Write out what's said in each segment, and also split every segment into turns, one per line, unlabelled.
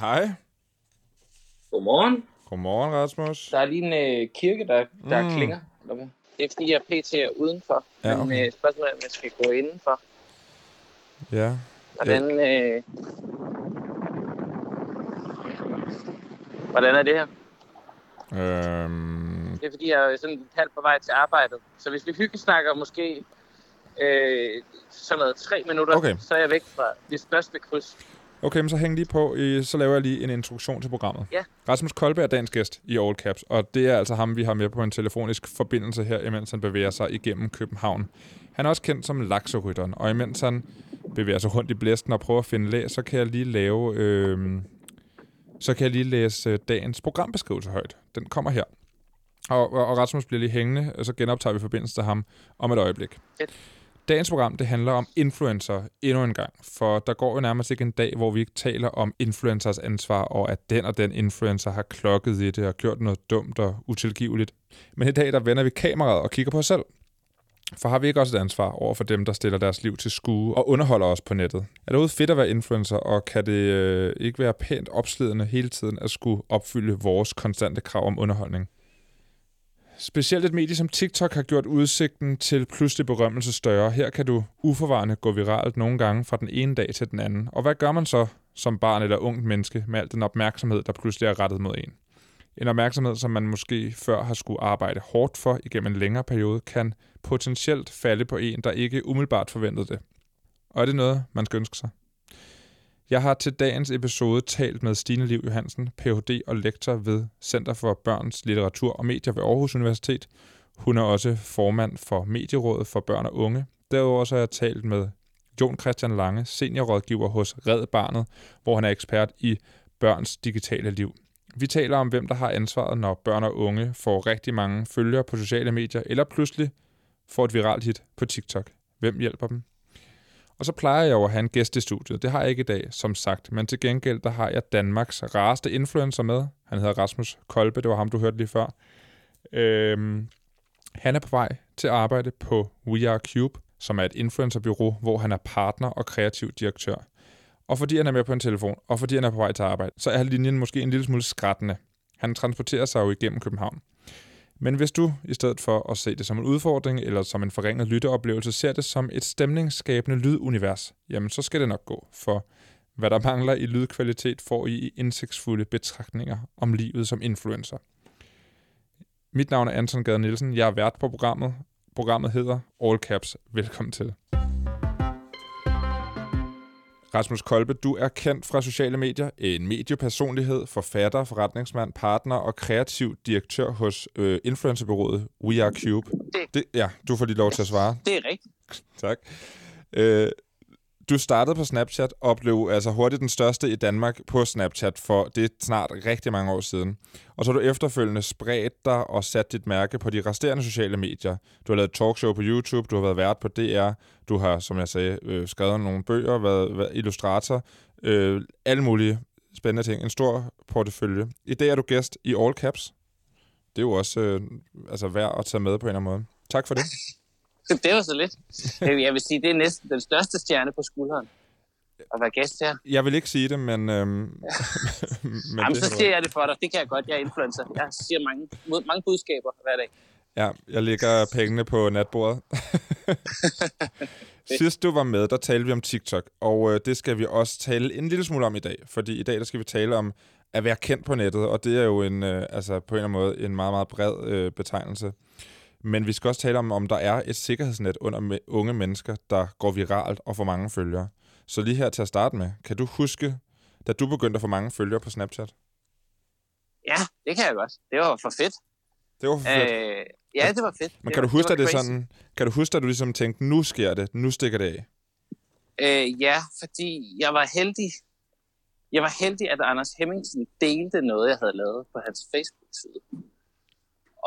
Hej.
Godmorgen.
Godmorgen, Rasmus.
Der er lige en øh, kirke, der, der
Mm.
klinger. Det er fordi, jeg pt. er udenfor.
Ja,
Men
okay.
øh, spørgsmålet er, om jeg skal gå indenfor.
Ja.
Hvordan, øh, hvordan er det her?
Øhm,
Det er fordi, jeg er sådan halvt på vej til arbejdet. Så hvis vi hyggesnakker måske øh, sådan noget tre minutter,
Okay.
så er jeg væk fra det største kryds.
Okay, men så hæng lige på. Så laver jeg lige en introduktion til programmet.
Ja.
Rasmus Kolbe er dagens gæst i All Caps, og det er altså ham, vi har med på en telefonisk forbindelse her, imens han bevæger sig igennem København. Han er også kendt som lakserytteren, og imens han bevæger sig rundt i blæsten og prøver at finde læs, så kan jeg lige lave... Øh, så kan jeg lige læse øh, dagens programbeskrivelse højt. Den kommer her. Og, og, Rasmus bliver lige hængende, og så genoptager vi forbindelse til ham om et øjeblik.
Fedt.
Dagens program, det handler om influencer endnu en gang, for der går jo nærmest ikke en dag, hvor vi ikke taler om influencers ansvar, og at den og den influencer har klokket i det og gjort noget dumt og utilgiveligt. Men i dag, der vender vi kameraet og kigger på os selv. For har vi ikke også et ansvar over for dem, der stiller deres liv til skue og underholder os på nettet? Er det fedt at være influencer, og kan det øh, ikke være pænt opslidende hele tiden at skulle opfylde vores konstante krav om underholdning? Specielt et medie som TikTok har gjort udsigten til pludselig berømmelse større. Her kan du uforvarende gå viralt nogle gange fra den ene dag til den anden. Og hvad gør man så som barn eller ungt menneske med al den opmærksomhed, der pludselig er rettet mod en? En opmærksomhed, som man måske før har skulle arbejde hårdt for igennem en længere periode, kan potentielt falde på en, der ikke umiddelbart forventede det. Og er det noget, man skal ønske sig? Jeg har til dagens episode talt med Stine Liv Johansen, Ph.D. og lektor ved Center for Børns Litteratur og Medier ved Aarhus Universitet. Hun er også formand for Medierådet for Børn og Unge. Derudover så har jeg talt med Jon Christian Lange, seniorrådgiver hos Red Barnet, hvor han er ekspert i børns digitale liv. Vi taler om, hvem der har ansvaret, når børn og unge får rigtig mange følgere på sociale medier, eller pludselig får et viralt hit på TikTok. Hvem hjælper dem? Og så plejer jeg jo at have en gæst i studiet. Det har jeg ikke i dag, som sagt. Men til gengæld, der har jeg Danmarks rareste influencer med. Han hedder Rasmus Kolbe. Det var ham, du hørte lige før. Øhm, han er på vej til at arbejde på We Are Cube, som er et influencerbyrå, hvor han er partner og kreativ direktør. Og fordi han er med på en telefon, og fordi han er på vej til arbejde, så er linjen måske en lille smule skrættende. Han transporterer sig jo igennem København. Men hvis du, i stedet for at se det som en udfordring eller som en forringet lytteoplevelse, ser det som et stemningsskabende lydunivers, jamen så skal det nok gå, for hvad der mangler i lydkvalitet får I i indsigtsfulde betragtninger om livet som influencer. Mit navn er Anton Gade Nielsen, jeg er vært på programmet. Programmet hedder All Caps. Velkommen til. Rasmus Kolbe, du er kendt fra sociale medier, en mediepersonlighed, forfatter, forretningsmand, partner og kreativ direktør hos øh, influencerbyrået We Are Cube.
Det-
Det, ja, du får lige lov til at svare.
Det er rigtigt.
Tak. Øh, du startede på Snapchat og blev altså hurtigt den største i Danmark på Snapchat for det er snart rigtig mange år siden. Og så har du efterfølgende spredt dig og sat dit mærke på de resterende sociale medier. Du har lavet talkshow på YouTube, du har været vært på DR, du har, som jeg sagde, øh, skrevet nogle bøger, været, været illustrator, øh, alle mulige spændende ting. En stor portefølje. I dag er du gæst i All Caps. Det er jo også øh, altså værd at tage med på en eller anden måde. Tak for det.
Det var så lidt. Øh, Jeg vil sige, det er næsten den største stjerne på skulderen. At være gæst her.
Jeg vil ikke sige det, men... Øhm, men
Jamen,
det
så siger jeg det for dig. Det kan jeg godt. Jeg er influencer. Jeg siger mange, mange budskaber hver dag.
Ja, jeg lægger pengene på natbordet. Sidst du var med, der talte vi om TikTok, og øh, det skal vi også tale en lille smule om i dag, fordi i dag der skal vi tale om at være kendt på nettet, og det er jo en, øh, altså på en eller anden måde en meget, meget bred øh, betegnelse. Men vi skal også tale om, om der er et sikkerhedsnet under unge mennesker, der går viralt og får mange følgere. Så lige her til at starte med, kan du huske, da du begyndte at få mange følgere på Snapchat?
Ja, det kan jeg godt. Det var for fedt.
Det var for fedt.
Øh, ja, det var fedt.
Men
det
kan
var,
du huske,
var
at det
crazy.
sådan, kan du huske, at du ligesom tænkte, nu sker det, nu stikker det af?
Øh, ja, fordi jeg var heldig. Jeg var heldig, at Anders Hemmingsen delte noget, jeg havde lavet på hans Facebook-side.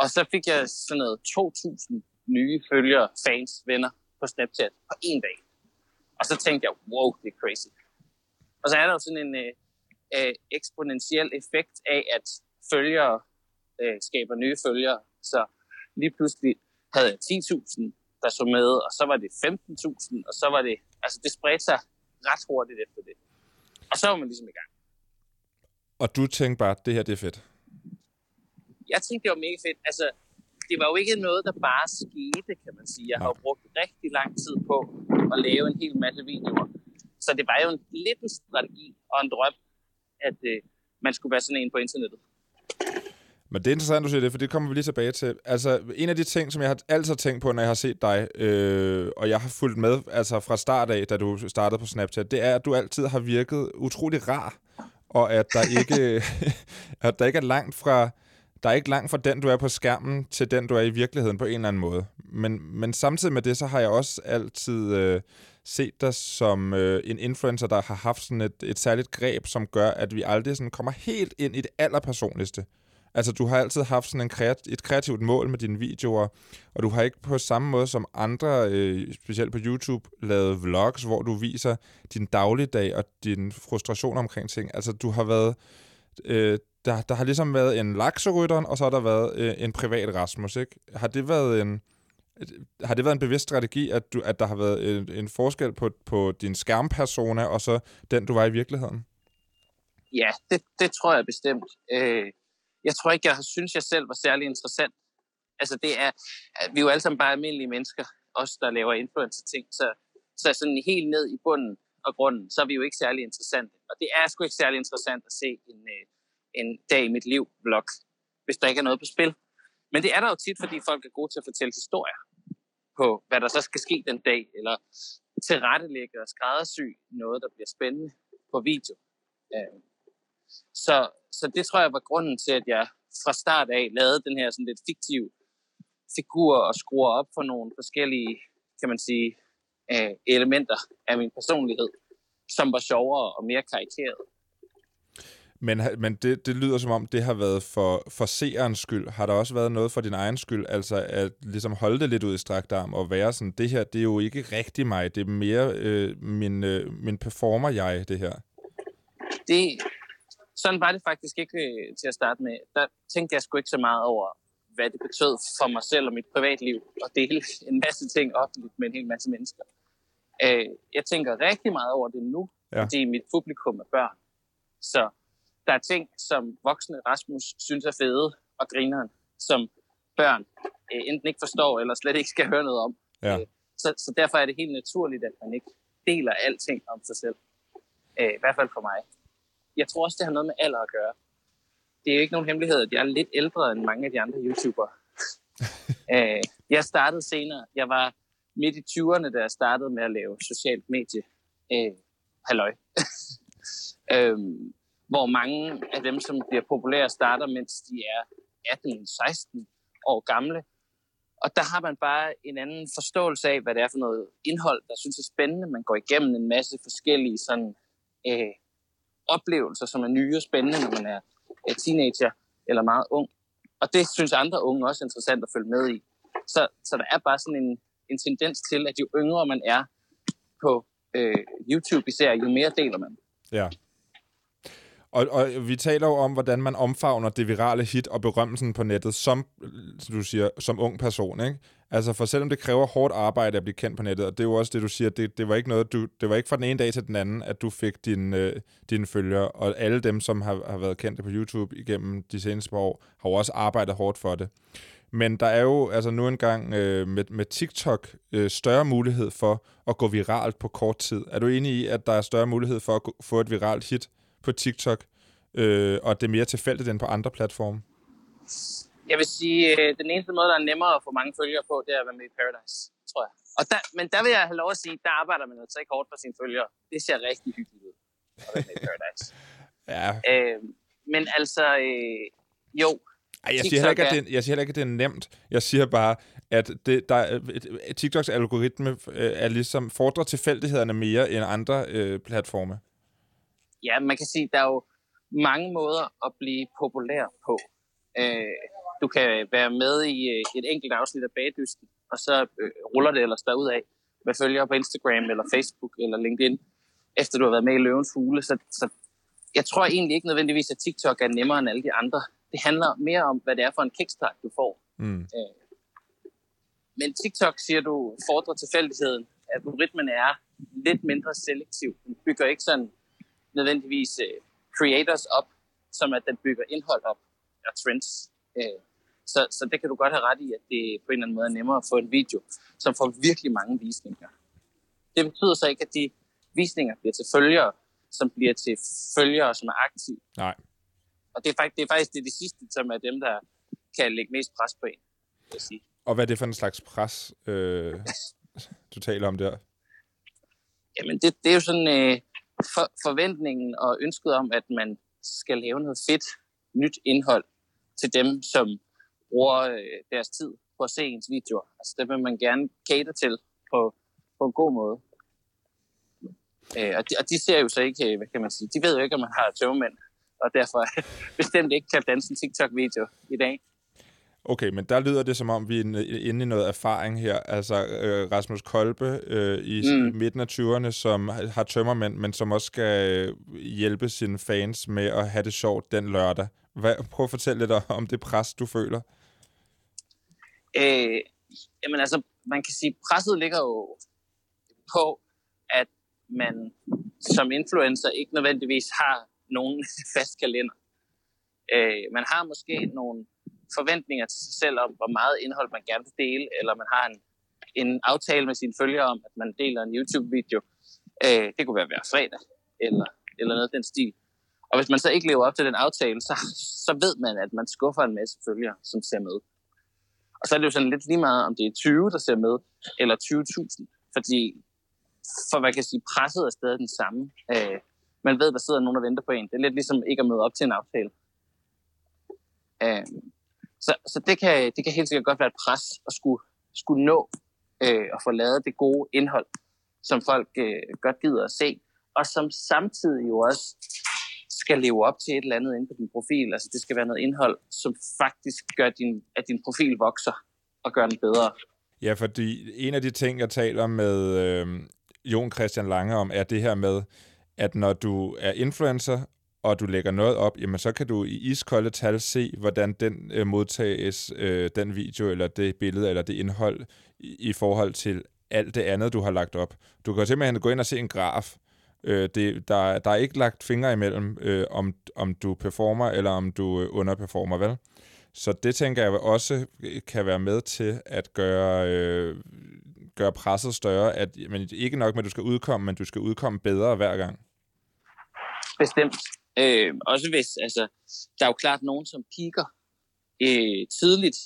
Og så fik jeg sådan noget 2.000 nye følgere, fans, venner på Snapchat på en dag. Og så tænkte jeg, wow, det er crazy. Og så er der jo sådan en øh, øh, eksponentiel effekt af, at følgere øh, skaber nye følgere. Så lige pludselig havde jeg 10.000, der så med, og så var det 15.000, og så var det, altså det spredte sig ret hurtigt efter det. Og så var man ligesom i gang.
Og du tænkte bare, det her det er fedt?
Jeg tænkte, det var mega fedt. Altså, det var jo ikke noget, der bare skete, kan man sige. Jeg har jo brugt rigtig lang tid på at lave en hel masse videoer. Så det var jo en, lidt en strategi og en drøm, at øh, man skulle være sådan en på internettet.
Men det er interessant, du siger det, for det kommer vi lige tilbage til. Altså, en af de ting, som jeg har altid tænkt på, når jeg har set dig, øh, og jeg har fulgt med altså fra start af, da du startede på Snapchat, det er, at du altid har virket utrolig rar, og at der ikke, at der ikke er langt fra der er ikke langt fra den, du er på skærmen, til den, du er i virkeligheden på en eller anden måde. Men, men samtidig med det, så har jeg også altid øh, set dig som øh, en influencer, der har haft sådan et, et særligt greb, som gør, at vi aldrig sådan kommer helt ind i det allerpersonligste. Altså, du har altid haft sådan en kreat- et kreativt mål med dine videoer, og du har ikke på samme måde som andre, øh, specielt på YouTube, lavet vlogs, hvor du viser din dagligdag og din frustration omkring ting. Altså, du har været... Øh, der, der har ligesom været en lakserytteren, og så har der været øh, en privat Rasmus, ikke? Har det været en... Har det været en bevidst strategi, at, du, at der har været en, en forskel på, på din skærmpersona, og så den, du var i virkeligheden?
Ja, det, det tror jeg bestemt. Øh, jeg tror ikke, jeg synes, jeg selv var særlig interessant. Altså det er, vi er jo alle sammen bare almindelige mennesker, os der laver influencer-ting, så, så sådan helt ned i bunden og grunden, så er vi jo ikke særlig interessante. Og det er sgu ikke særlig interessant at se en, øh, en dag i mit liv vlog, hvis der ikke er noget på spil. Men det er der jo tit, fordi folk er gode til at fortælle historier på, hvad der så skal ske den dag, eller tilrettelægge og skræddersy noget, der bliver spændende på video. Øhm, så, så det tror jeg var grunden til, at jeg fra start af lavede den her sådan lidt fiktive figur og skruer op for nogle forskellige, kan man sige, øh, elementer af min personlighed, som var sjovere og mere karikeret.
Men, men det, det lyder som om, det har været for, for seerens skyld. Har der også været noget for din egen skyld? Altså at ligesom holde det lidt ud i strakt arm og være sådan, det her, det er jo ikke rigtig mig. Det er mere øh, min, øh, min performer-jeg, det her.
Det, sådan var det faktisk ikke øh, til at starte med. Der tænkte jeg sgu ikke så meget over, hvad det betød for mig selv og mit privatliv at dele en masse ting offentligt med en hel masse mennesker. Øh, jeg tænker rigtig meget over det nu, ja. fordi mit publikum er børn. Så der er ting, som voksne Rasmus synes er fede og grineren, som børn øh, enten ikke forstår eller slet ikke skal høre noget om. Ja. så, så derfor er det helt naturligt, at man ikke deler alting om sig selv. I hvert fald for mig jeg tror også, det har noget med alder at gøre. Det er jo ikke nogen hemmelighed, at jeg er lidt ældre end mange af de andre YouTubere. øh, jeg startede senere. Jeg var midt i 20'erne, da jeg startede med at lave socialt medie. Øh, halløj. øhm, hvor mange af dem, som bliver populære, starter, mens de er 18-16 år gamle. Og der har man bare en anden forståelse af, hvad det er for noget indhold, der synes er spændende. Man går igennem en masse forskellige sådan, øh, oplevelser, som er nye og spændende, når man er teenager eller meget ung. Og det synes andre unge også er interessant at følge med i. Så, så der er bare sådan en, en tendens til, at jo yngre man er på øh, YouTube især, jo mere deler man.
Ja. Og, og vi taler jo om, hvordan man omfavner det virale hit og berømmelsen på nettet som, som du siger, som ung person, ikke? Altså, for selvom det kræver hårdt arbejde at blive kendt på nettet, og det er jo også det, du siger, det, det var ikke noget, du, det var ikke fra den ene dag til den anden, at du fik din, øh, dine følgere, og alle dem, som har, har været kendte på YouTube igennem de seneste par år, har jo også arbejdet hårdt for det. Men der er jo altså nu engang øh, med, med TikTok øh, større mulighed for at gå viralt på kort tid. Er du enig i, at der er større mulighed for at få et viralt hit på TikTok, øh, og det er mere tilfældigt end på andre platforme?
Jeg vil sige, øh, den eneste måde, der er nemmere at få mange følgere på, det er at være med i Paradise, tror jeg. Og der, men der vil jeg have lov at sige, der arbejder man altså ikke hårdt for sine følgere. Det ser rigtig hyggeligt ud at være med i Paradise.
ja.
Øh, men altså, øh, jo,
ej, jeg, siger ikke, at det, jeg siger heller ikke, at det er nemt. Jeg siger bare, at det, der, TikToks algoritme øh, er ligesom fordrer tilfældighederne mere end andre øh, platforme.
Ja, man kan sige, der er jo mange måder at blive populær på. Øh, du kan være med i øh, et enkelt afsnit af Bagdysten, og så øh, ruller det ellers af med følgere på Instagram eller Facebook eller LinkedIn, efter du har været med i Løvens Hule. Så, så jeg tror egentlig ikke nødvendigvis, at TikTok er nemmere end alle de andre. Det handler mere om, hvad det er for en kickstart, du får. Mm. Øh, men TikTok, siger du, fordrer tilfældigheden. Algoritmen er lidt mindre selektiv. Den bygger ikke sådan nødvendigvis uh, creators op som at den bygger indhold op og trends. Øh, så, så det kan du godt have ret i, at det på en eller anden måde er nemmere at få en video, som får virkelig mange visninger. Det betyder så ikke, at de visninger bliver til følgere, som bliver til følgere, som er aktive.
Nej.
Og det er faktisk det, er faktisk det, de sidste, som er dem, der kan lægge mest pres på en, vil sige.
Og hvad er det for en slags pres, øh, du taler om der?
Jamen, det, det er jo sådan øh, for, forventningen og ønsket om, at man skal lave noget fedt, nyt indhold til dem, som bruger øh, deres tid på at se ens videoer. Altså, det vil man gerne cater til på, på en god måde. Øh, og, de, og de ser jo så ikke, øh, hvad kan man sige, de ved jo ikke, om man har tøvmænd, og derfor bestemt ikke kan danse en TikTok-video i dag.
Okay, men der lyder det som om, vi er inde i noget erfaring her. Altså øh, Rasmus Kolbe øh, i mm. midten af 20'erne, som har tømmermænd, men som også skal øh, hjælpe sine fans med at have det sjovt den lørdag. Hvad, prøv at fortælle lidt om det pres, du føler.
Øh, jamen altså, man kan sige, presset ligger jo på, at man som influencer ikke nødvendigvis har nogen fast kalender. Øh, man har måske nogle forventninger til sig selv om, hvor meget indhold man gerne vil dele, eller man har en, en aftale med sine følgere om, at man deler en YouTube-video. Øh, det kunne være hver fredag, eller, eller noget af den stil. Og hvis man så ikke lever op til den aftale, så, så ved man, at man skuffer en masse følgere, som ser med. Og så er det jo sådan lidt lige meget, om det er 20, der ser med, eller 20.000. Fordi, for man kan sige, presset er stadig den samme. Øh, man ved, der sidder nogen og venter på en. Det er lidt ligesom ikke at møde op til en aftale. Øh, så, så det, kan, det kan helt sikkert godt være et pres at skulle, skulle nå øh, og få lavet det gode indhold, som folk øh, godt gider at se, og som samtidig jo også skal leve op til et eller andet inde på din profil. Altså det skal være noget indhold, som faktisk gør, din, at din profil vokser og gør den bedre.
Ja, fordi en af de ting, jeg taler med øh, Jon Christian Lange om, er det her med, at når du er influencer, og du lægger noget op, jamen så kan du i iskolde tal se, hvordan den øh, modtages, øh, den video, eller det billede, eller det indhold, i, i forhold til alt det andet, du har lagt op. Du kan simpelthen gå ind og se en graf. Øh, det, der, der er ikke lagt fingre imellem, øh, om, om du performer, eller om du øh, underperformer, vel? Så det tænker jeg også øh, kan være med til at gøre, øh, gøre presset større, at men ikke nok med, at du skal udkomme, men du skal udkomme bedre hver gang.
Bestemt. Øh, også hvis, altså, der er jo klart nogen, som kigger øh, tidligt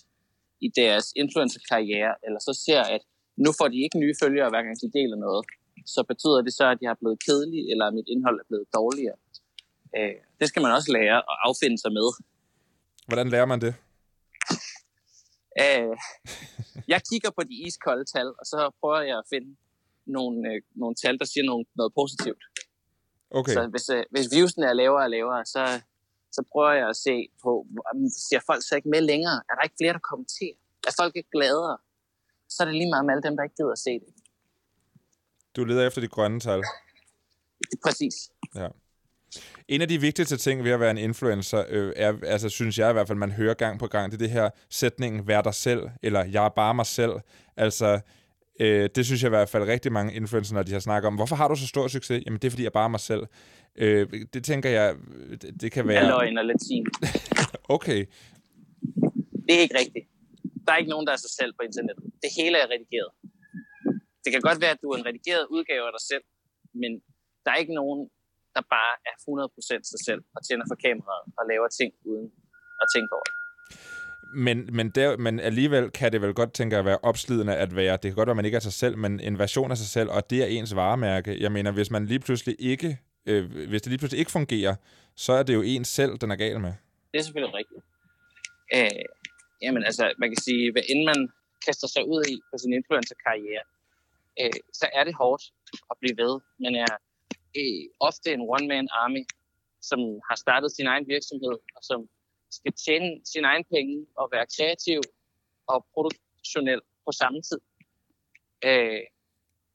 i deres influencer-karriere, eller så ser, at nu får de ikke nye følgere, hver gang de deler noget. Så betyder det så, at de har blevet kedelige, eller at mit indhold er blevet dårligere. Øh, det skal man også lære at affinde sig med.
Hvordan lærer man det?
Øh, jeg kigger på de iskolde tal, og så prøver jeg at finde nogle, øh, nogle tal, der siger noget, noget positivt.
Okay.
Så hvis, øh, hvis viewsene er lavere og lavere, så, så prøver jeg at se på, ser folk så ikke med længere? Er der ikke flere, der kommenterer? Er folk ikke gladere? Så er det lige meget med alle dem, der ikke gider at se det.
Du leder efter de grønne tal.
Præcis.
Ja. En af de vigtigste ting ved at være en influencer, øh, er, altså synes jeg i hvert fald, man hører gang på gang, det er det her sætningen, vær dig selv, eller jeg er bare mig selv. Altså, Øh, det synes jeg i hvert fald rigtig mange influencer, når de har snakket om, hvorfor har du så stor succes? Jamen det er fordi, jeg bare er mig selv. Øh, det tænker jeg, det, det kan være...
Løgn og latin.
okay.
Det er ikke rigtigt. Der er ikke nogen, der er sig selv på internettet. Det hele er redigeret. Det kan godt være, at du er en redigeret udgave af dig selv, men der er ikke nogen, der bare er 100% sig selv og tænder for kameraet og laver ting uden at tænke over det
men, men, der, men alligevel kan det vel godt tænke at være opslidende at være, det kan godt være, at man ikke er sig selv, men en version af sig selv, og det er ens varemærke. Jeg mener, hvis man lige pludselig ikke, øh, hvis det lige pludselig ikke fungerer, så er det jo ens selv, den er gal med.
Det er selvfølgelig rigtigt. Øh, jamen altså, man kan sige, hvad end man kaster sig ud i på sin influencer-karriere, øh, så er det hårdt at blive ved. Man er øh, ofte en one-man army, som har startet sin egen virksomhed, og som skal tjene sine egen penge og være kreativ og produktionel på samme tid. Øh,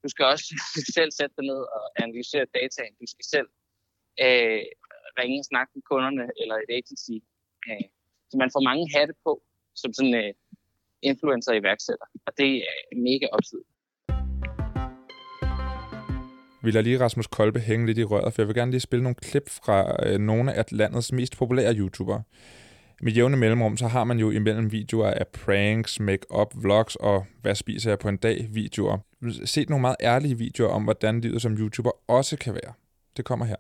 du skal også selv sætte dig ned og analysere dataen. Du skal selv øh, ringe og snakke med kunderne eller et agency. Øh, så man får mange hatte på som sådan øh, influencer iværksætter, og det er mega opsid.
Vi lader lige Rasmus Kolbe hænge lidt i røret, for jeg vil gerne lige spille nogle klip fra øh, nogle af landets mest populære YouTubere. Med jævne mellemrum, så har man jo imellem videoer af pranks, make-up, vlogs og hvad spiser jeg på en dag videoer. Set nogle meget ærlige videoer om, hvordan livet som YouTuber også kan være. Det kommer her.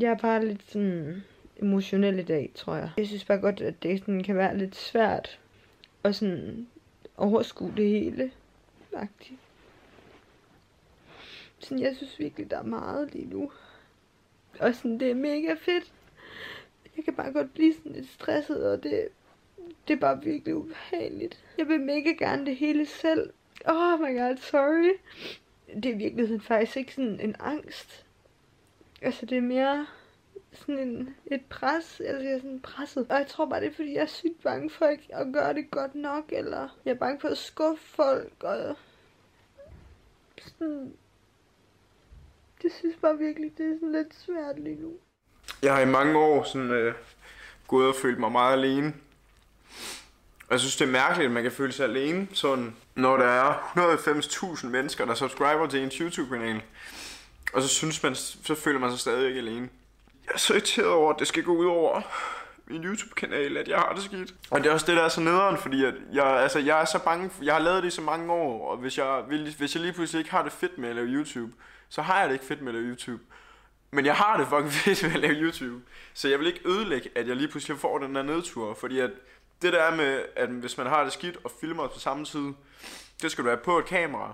Jeg er bare lidt sådan emotionel i dag, tror jeg. Jeg synes bare godt, at det sådan kan være lidt svært at sådan overskue det hele. Faktisk. Sådan, jeg synes virkelig, der er meget lige nu. Og sådan, det er mega fedt. Jeg kan bare godt blive sådan lidt stresset, og det, det er bare virkelig ubehageligt. Jeg vil mega gerne det hele selv. Oh my god, sorry. Det er i virkeligheden faktisk ikke sådan en angst. Altså, det er mere sådan en, et pres. Altså, jeg er sådan presset. Og jeg tror bare, det er, fordi jeg er sygt bange for ikke at gøre det godt nok. Eller jeg er bange for at skuffe folk. Og sådan... Det synes bare virkelig, det er sådan lidt svært lige nu.
Jeg har i mange år sådan, øh, gået og følt mig meget alene. Og jeg synes, det er mærkeligt, at man kan føle sig alene, sådan, når der er 190.000 mennesker, der subscriber til en YouTube-kanal. Og så synes man, så føler man sig stadig ikke alene. Jeg er så irriteret over, at det skal gå ud over min YouTube-kanal, at jeg har det skidt. Og det er også det, der er så nederen, fordi at jeg, altså, jeg er så bange, jeg har lavet det i så mange år, og hvis jeg, hvis jeg lige pludselig ikke har det fedt med at lave YouTube, så har jeg det ikke fedt med at lave YouTube. Men jeg har det fucking fedt med at lave YouTube. Så jeg vil ikke ødelægge, at jeg lige pludselig får den der nedtur. Fordi at det der er med, at hvis man har det skidt og filmer på samme tid, det skal du have på et kamera.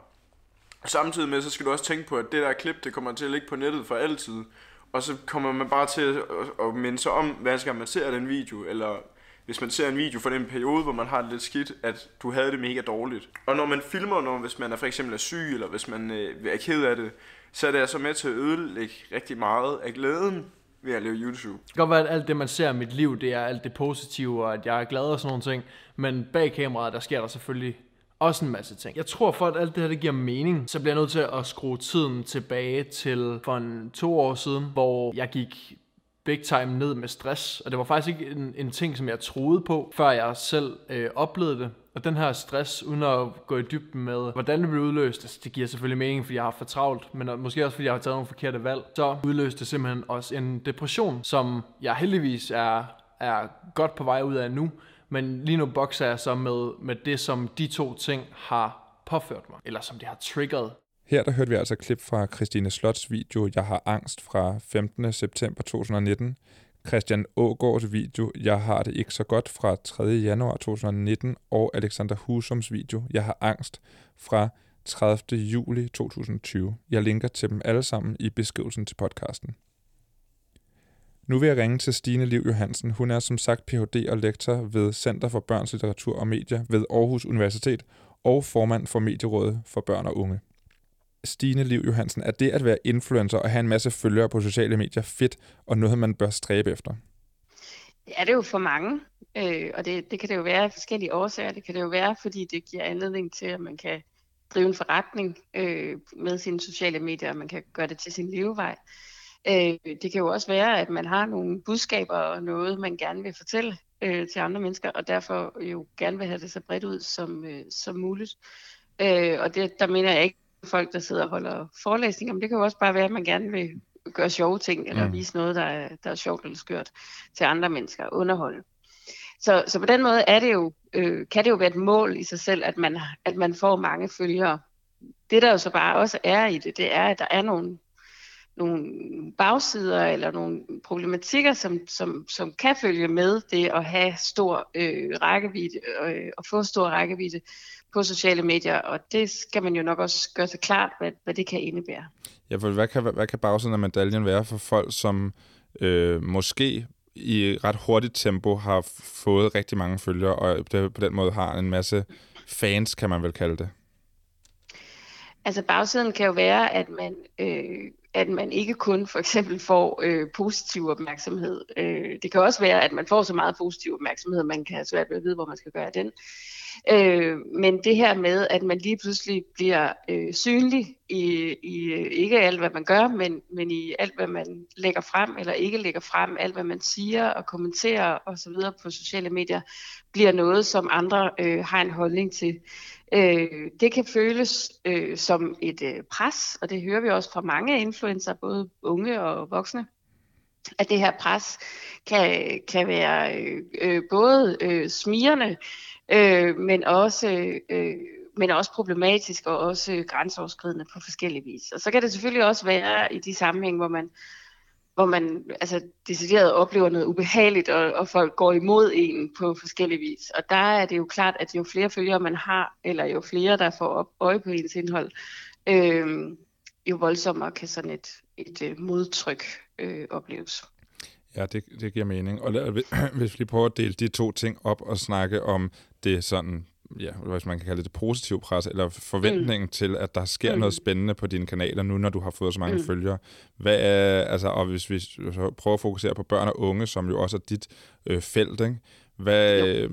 Samtidig med, så skal du også tænke på, at det der klip, det kommer til at ligge på nettet for altid. Og så kommer man bare til at, at minde sig om, hvad skal man ser den video, eller hvis man ser en video fra den periode, hvor man har det lidt skidt, at du havde det mega dårligt. Og når man filmer når, hvis man er for eksempel er syg, eller hvis man øh, er ked af det, så er det altså med til at ødelægge rigtig meget af glæden ved at lave YouTube.
Det kan godt være, at alt det, man ser i mit liv, det er alt det positive, og at jeg er glad og sådan nogle ting. Men bag kameraet, der sker der selvfølgelig også en masse ting. Jeg tror, for at alt det her det giver mening, så bliver jeg nødt til at skrue tiden tilbage til for en to år siden, hvor jeg gik big time ned med stress. Og det var faktisk ikke en, en ting, som jeg troede på, før jeg selv øh, oplevede det. Og den her stress, uden at gå i dybden med, hvordan det blev udløst, altså, det giver selvfølgelig mening, fordi jeg har for travlt, men måske også fordi jeg har taget nogle forkerte valg, så udløste det simpelthen også en depression, som jeg heldigvis er, er godt på vej ud af nu. Men lige nu bokser jeg så med, med det, som de to ting har påført mig, eller som det har triggeret.
Her der hørte vi altså et klip fra Christine Slots video Jeg har angst fra 15. september 2019, Christian Ågaards video Jeg har det ikke så godt fra 3. januar 2019 og Alexander Husums video Jeg har angst fra 30. juli 2020. Jeg linker til dem alle sammen i beskrivelsen til podcasten. Nu vil jeg ringe til Stine Liv Johansen. Hun er som sagt Ph.D. og lektor ved Center for Børns Litteratur og Medier ved Aarhus Universitet og formand for Medierådet for Børn og Unge. Stine Liv Johansen, er det at være influencer og have en masse følgere på sociale medier fedt og noget, man bør stræbe efter?
Det er det jo for mange, øh, og det, det kan det jo være af forskellige årsager. Det kan det jo være, fordi det giver anledning til, at man kan drive en forretning øh, med sine sociale medier, og man kan gøre det til sin levevej. Øh, det kan jo også være, at man har nogle budskaber og noget, man gerne vil fortælle øh, til andre mennesker, og derfor jo gerne vil have det så bredt ud som, øh, som muligt. Øh, og det, der mener jeg ikke folk, der sidder og holder forelæsninger, men det kan jo også bare være, at man gerne vil gøre sjove ting, eller mm. vise noget, der er, der er sjovt eller skørt til andre mennesker, underholde. Så, så på den måde er det jo, øh, kan det jo være et mål i sig selv, at man, at man får mange følgere. Det der jo så bare også er i det, det er, at der er nogle nogle bagsider eller nogle problematikker, som, som, som kan følge med det at have stor øh, rækkevidde øh, og få stor rækkevidde på sociale medier, og det skal man jo nok også gøre sig klart, hvad, hvad det kan indebære.
Ja, for hvad kan, hvad kan bagsiden af medaljen være for folk, som øh, måske i ret hurtigt tempo har fået rigtig mange følgere, og på den måde har en masse fans, kan man vel kalde det?
Altså bagsiden kan jo være, at man øh, at man ikke kun for eksempel får øh, positiv opmærksomhed. Øh, det kan også være, at man får så meget positiv opmærksomhed, at man kan have svært ved at vide, hvor man skal gøre den. Øh, men det her med, at man lige pludselig bliver øh, synlig i, i ikke alt, hvad man gør, men, men i alt, hvad man lægger frem eller ikke lægger frem, alt, hvad man siger og kommenterer osv. på sociale medier, bliver noget, som andre øh, har en holdning til. Øh, det kan føles øh, som et øh, pres, og det hører vi også fra mange influencer, både unge og voksne, at det her pres kan, kan være øh, øh både øh, smirende, øh, men også øh, men også problematisk og også grænseoverskridende på forskellige vis. Og så kan det selvfølgelig også være i de sammenhæng, hvor man hvor man altså, decideret oplever noget ubehageligt, og, og folk går imod en på forskellige vis. Og der er det jo klart, at jo flere følgere man har, eller jo flere, der får op øje på ens indhold, øh, jo voldsommere kan sådan et, et, øh, modtryk øh, opleves.
Ja, det, det giver mening. Og lad, hvis vi lige prøver at dele de to ting op og snakke om det sådan, ja, hvis man kan kalde det positiv pres, eller forventningen mm. til, at der sker mm. noget spændende på dine kanaler nu, når du har fået så mange mm. følgere. Hvad er, altså, og hvis vi prøver at fokusere på børn og unge, som jo også er dit øh, felt, ikke? Hvad,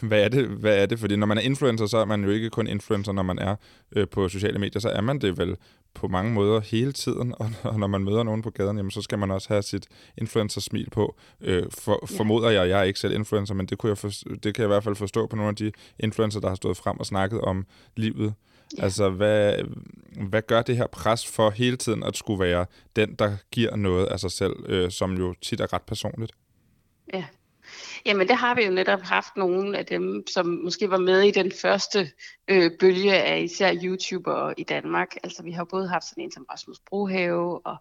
hvad er, det, hvad er det? Fordi når man er influencer, så er man jo ikke kun influencer, når man er øh, på sociale medier, så er man det vel på mange måder hele tiden, og, og når man møder nogen på gaden, jamen, så skal man også have sit influencer-smil på. Øh, for, ja. Formoder jeg, jeg er ikke selv influencer, men det, kunne jeg for, det kan jeg i hvert fald forstå på nogle af de influencer, der har stået frem og snakket om livet. Ja. Altså, hvad, hvad gør det her pres for hele tiden at skulle være den, der giver noget af sig selv, øh, som jo tit er ret personligt?
Ja, Jamen det har vi jo netop haft nogle af dem, som måske var med i den første øh, bølge af især YouTubere i Danmark. Altså vi har både haft sådan en som Rasmus Brohave og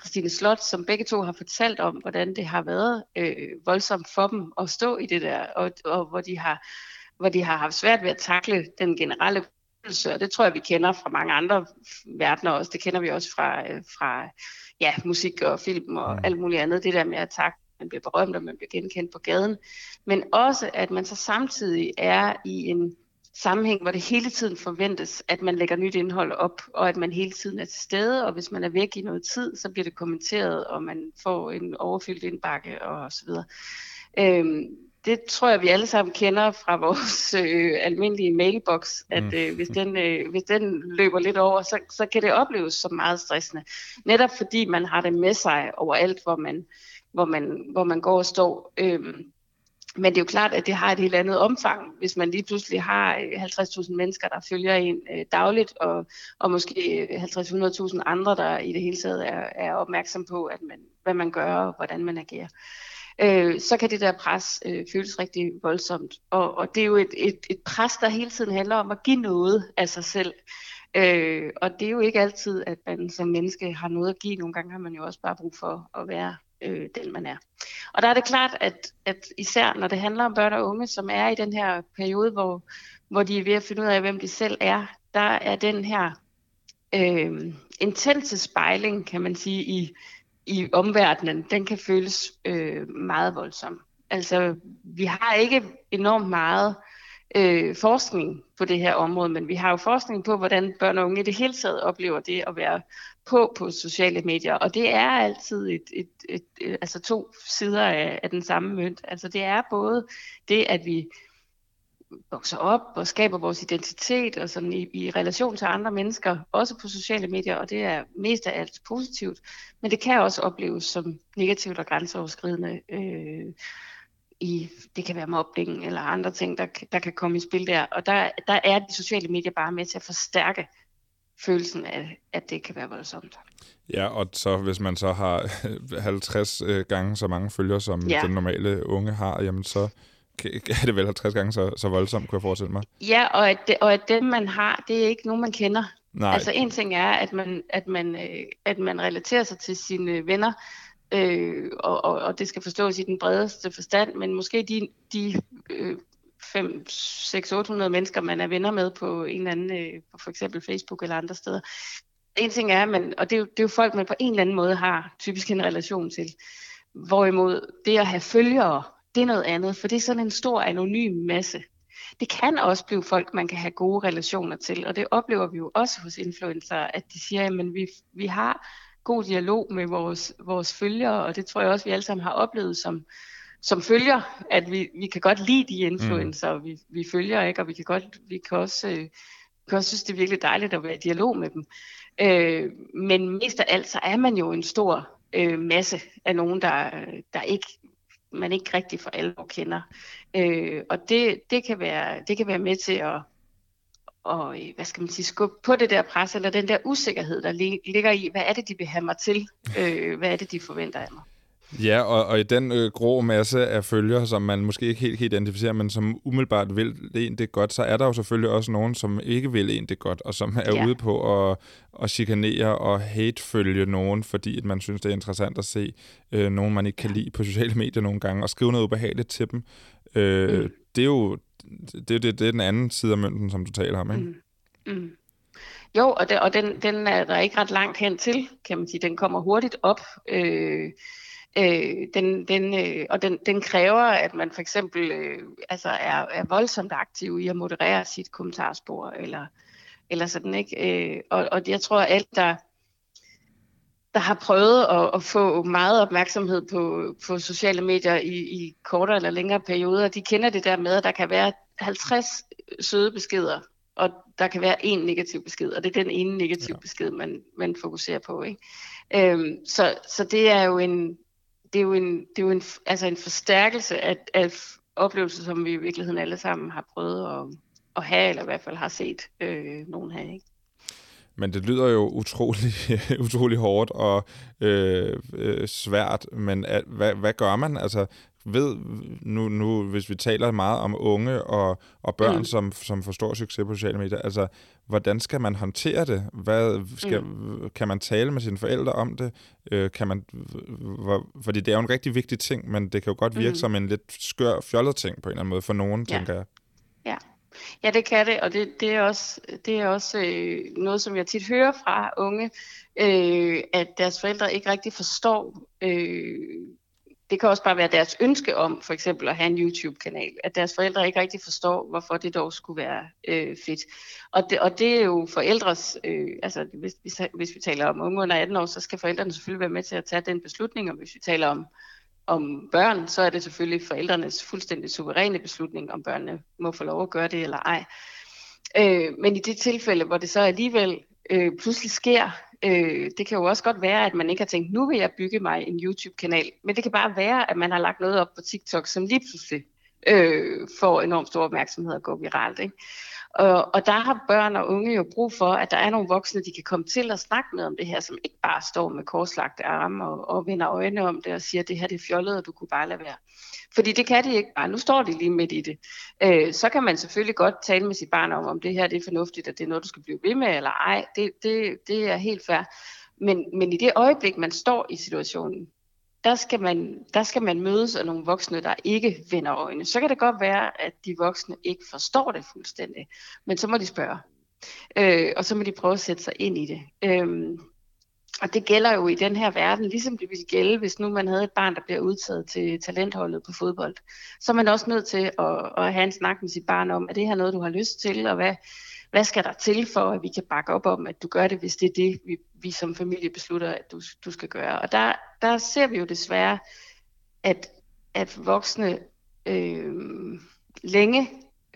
Christine Slot, som begge to har fortalt om, hvordan det har været øh, voldsomt for dem at stå i det der, og, og hvor, de har, hvor de har haft svært ved at takle den generelle og det tror jeg, vi kender fra mange andre verdener også. Det kender vi også fra, øh, fra ja, musik og film og mm. alt muligt andet. Det der med at takle man bliver berømt, og man bliver genkendt på gaden, men også at man så samtidig er i en sammenhæng, hvor det hele tiden forventes, at man lægger nyt indhold op, og at man hele tiden er til stede, og hvis man er væk i noget tid, så bliver det kommenteret, og man får en overfyldt indbakke og så videre. Øhm, det tror jeg, vi alle sammen kender fra vores øh, almindelige mailbox, at mm. øh, hvis, den, øh, hvis den løber lidt over, så, så kan det opleves som meget stressende. Netop fordi man har det med sig overalt, hvor man, hvor man, hvor man går og står. Øhm, men det er jo klart, at det har et helt andet omfang, hvis man lige pludselig har øh, 50.000 mennesker, der følger en øh, dagligt, og, og måske øh, 50-100.000 andre, der i det hele taget er, er opmærksom på, at man, hvad man gør og hvordan man agerer. Øh, så kan det der pres øh, føles rigtig voldsomt. Og, og det er jo et, et, et pres, der hele tiden handler om at give noget af sig selv. Øh, og det er jo ikke altid, at man som menneske har noget at give. Nogle gange har man jo også bare brug for at være øh, den man er. Og der er det klart, at, at især når det handler om børn og unge, som er i den her periode, hvor, hvor de er ved at finde ud af, hvem de selv er, der er den her øh, intense spejling, kan man sige, i, i omverdenen, den kan føles øh, meget voldsom. Altså, vi har ikke enormt meget øh, Øh, forskning på det her område, men vi har jo forskning på, hvordan børn og unge i det hele taget oplever det at være på på sociale medier, og det er altid et, et, et, et, altså to sider af, af den samme mønt. Altså det er både det, at vi vokser op og skaber vores identitet og sådan i, i relation til andre mennesker, også på sociale medier, og det er mest af alt positivt, men det kan også opleves som negativt og grænseoverskridende. Øh, i, det kan være mobning eller andre ting, der, der kan komme i spil der. Og der, der er de sociale medier bare med til at forstærke følelsen af, at det kan være voldsomt.
Ja, og så hvis man så har 50 øh, gange så mange følgere, som ja. den normale unge har, jamen så er det vel 50 gange så, så voldsomt, kunne jeg forestille mig.
Ja, og at, det, og at dem, man har, det er ikke nogen, man kender. Nej. Altså en ting er, at man, at man, øh, at man relaterer sig til sine venner, øh, og, og, og det skal forstås i den bredeste forstand, men måske de, de øh, 5, 6, 800 mennesker, man er venner med på en eller anden, øh, på for eksempel Facebook eller andre steder. En ting er, man, og det er, jo, det er jo folk, man på en eller anden måde har typisk en relation til. Hvorimod det at have følgere, det er noget andet, for det er sådan en stor anonym masse. Det kan også blive folk, man kan have gode relationer til, og det oplever vi jo også hos influencer, at de siger, at vi, vi har god dialog med vores, vores følgere, og det tror jeg også, vi alle sammen har oplevet som, som følger, at vi, vi kan godt lide de influencer, mm. vi, vi følger, ikke? og vi kan godt, vi kan også, øh, kan også synes, det er virkelig dejligt at være i dialog med dem. Øh, men mest af alt, så er man jo en stor øh, masse af nogen, der, der ikke man ikke rigtig for alvor kender. Øh, og det, det, kan være, det kan være med til at og, hvad skal man sige, skubbe på det der pres, eller den der usikkerhed, der ligger i, hvad er det, de vil have mig til? Øh, hvad er det, de forventer af mig?
Ja, og, og i den øh, grå masse af følgere, som man måske ikke helt kan identificere, men som umiddelbart vil en det godt, så er der jo selvfølgelig også nogen, som ikke vil en det godt, og som er ja. ude på at, at chikanere og hate-følge nogen, fordi at man synes, det er interessant at se øh, nogen, man ikke kan lide på sociale medier nogle gange, og skrive noget ubehageligt til dem. Øh, mm. Det er jo det, det, det er den anden side af mønten, som du taler om, ikke? Mm. Mm.
Jo, og, det, og den, den er der ikke ret langt hen til, kan man sige. Den kommer hurtigt op. Øh, Øh, den, den, øh, og den, den kræver, at man for eksempel øh, altså er, er voldsomt aktiv i at moderere sit kommentarspor, eller, eller sådan, ikke? Øh, og, og jeg tror, at alt, der, der har prøvet at, at få meget opmærksomhed på, på sociale medier i, i kortere eller længere perioder, de kender det der med, at der kan være 50 søde beskeder, og der kan være en negativ besked, og det er den ene negative ja. besked, man, man fokuserer på. Ikke? Øhm, så, så det er jo en, det er jo en, det er jo en, altså en forstærkelse af, af oplevelser, som vi i virkeligheden alle sammen har prøvet at, at have, eller i hvert fald har set øh, nogen have. Ikke?
Men det lyder jo utrolig, utrolig hårdt og øh, øh, svært, men at, hvad, hvad gør man? Altså, ved nu, nu, hvis vi taler meget om unge og, og børn, mm. som, som får succes på sociale medier, altså, hvordan skal man håndtere det? Hvad, skal, mm. Kan man tale med sine forældre om det? Øh, kan man, hvor, fordi det er jo en rigtig vigtig ting, men det kan jo godt virke mm. som en lidt skør, fjollet ting på en eller anden måde for nogen, ja. tænker jeg.
Ja. Ja, det kan det, og det, det er også, det er også øh, noget, som jeg tit hører fra unge, øh, at deres forældre ikke rigtig forstår øh, det kan også bare være deres ønske om for eksempel at have en YouTube-kanal, at deres forældre ikke rigtig forstår, hvorfor det dog skulle være øh, fedt. Og det, og det er jo forældres, øh, altså hvis, hvis, hvis vi taler om unge under 18 år, så skal forældrene selvfølgelig være med til at tage den beslutning, og hvis vi taler om, om børn, så er det selvfølgelig forældrenes fuldstændig suveræne beslutning, om børnene må få lov at gøre det eller ej. Øh, men i det tilfælde, hvor det så alligevel øh, pludselig sker, Øh, det kan jo også godt være, at man ikke har tænkt, nu vil jeg bygge mig en YouTube-kanal. Men det kan bare være, at man har lagt noget op på TikTok, som lige pludselig øh, får enormt stor opmærksomhed og går viralt. Ikke? Og, og der har børn og unge jo brug for, at der er nogle voksne, de kan komme til at snakke med om det her, som ikke bare står med korslagte arme og, og vender øjne om det og siger, at det her det er fjollet, og du kunne bare lade være. Fordi det kan de ikke bare. Nu står de lige midt i det. Øh, så kan man selvfølgelig godt tale med sit barn om, om det her det er fornuftigt, at det er noget, du skal blive ved med, eller ej. Det, det, det er helt fair. Men, men i det øjeblik, man står i situationen, der skal, man, der skal man mødes af nogle voksne, der ikke vender øjne. Så kan det godt være, at de voksne ikke forstår det fuldstændig, men så må de spørge. Øh, og så må de prøve at sætte sig ind i det. Øh, og det gælder jo i den her verden, ligesom det ville gælde, hvis nu man havde et barn, der bliver udtaget til talentholdet på fodbold. Så er man også nødt til at, at have en snak med sit barn om, er det her noget, du har lyst til, og hvad, hvad skal der til for, at vi kan bakke op om, at du gør det, hvis det er det, vi, vi som familie beslutter, at du, du skal gøre. Og der, der ser vi jo desværre, at, at voksne øh, længe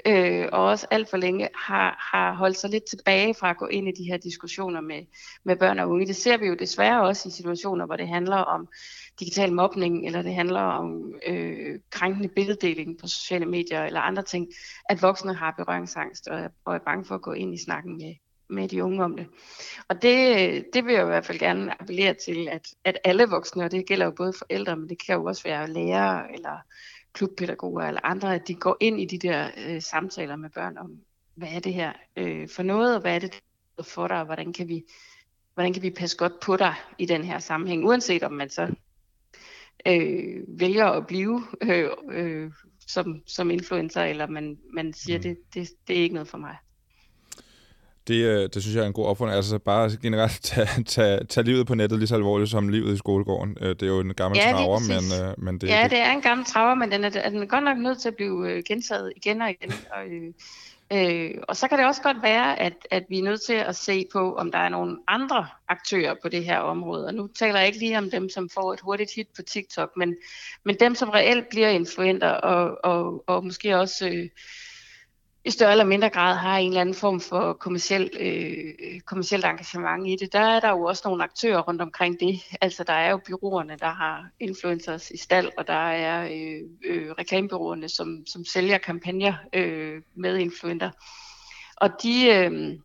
øh, og også alt for længe har, har holdt sig lidt tilbage fra at gå ind i de her diskussioner med, med børn og unge. Det ser vi jo desværre også i situationer, hvor det handler om digital mobning, eller det handler om øh, krænkende billeddeling på sociale medier eller andre ting, at voksne har berøringsangst og er, og er bange for at gå ind i snakken med, med de unge om det. Og det, det vil jeg i hvert fald gerne appellere til, at, at alle voksne, og det gælder jo både forældre, men det kan jo også være lærere eller klubpædagoger eller andre, at de går ind i de der øh, samtaler med børn om, hvad er det her øh, for noget, og hvad er det for dig, og hvordan kan vi hvordan kan vi passe godt på dig i den her sammenhæng, uanset om man så øh, vælger at blive øh, øh, som, som influencer, eller man, man siger, mm. det, det, det er ikke noget for mig.
Det, øh, det synes jeg er en god opfordring. Altså bare generelt tage, tage, tage livet på nettet lige så alvorligt som livet i skolegården. Øh, det er jo en gammel ja, traver, men, øh, men det...
Ja, det, det er en gammel traver, men den er, den er godt nok nødt til at blive gentaget igen og igen. Og, Øh, og så kan det også godt være, at, at vi er nødt til at se på, om der er nogle andre aktører på det her område. Og nu taler jeg ikke lige om dem, som får et hurtigt hit på TikTok, men, men dem, som reelt bliver influenter og, og, og måske også øh, i større eller mindre grad har en eller anden form for kommersiel, øh, kommersielt engagement i det, der er der jo også nogle aktører rundt omkring det. Altså der er jo byråerne, der har influencers i stald, og der er øh, øh, reklamebyråerne, som, som sælger kampagner øh, med influenter. Og de, øh,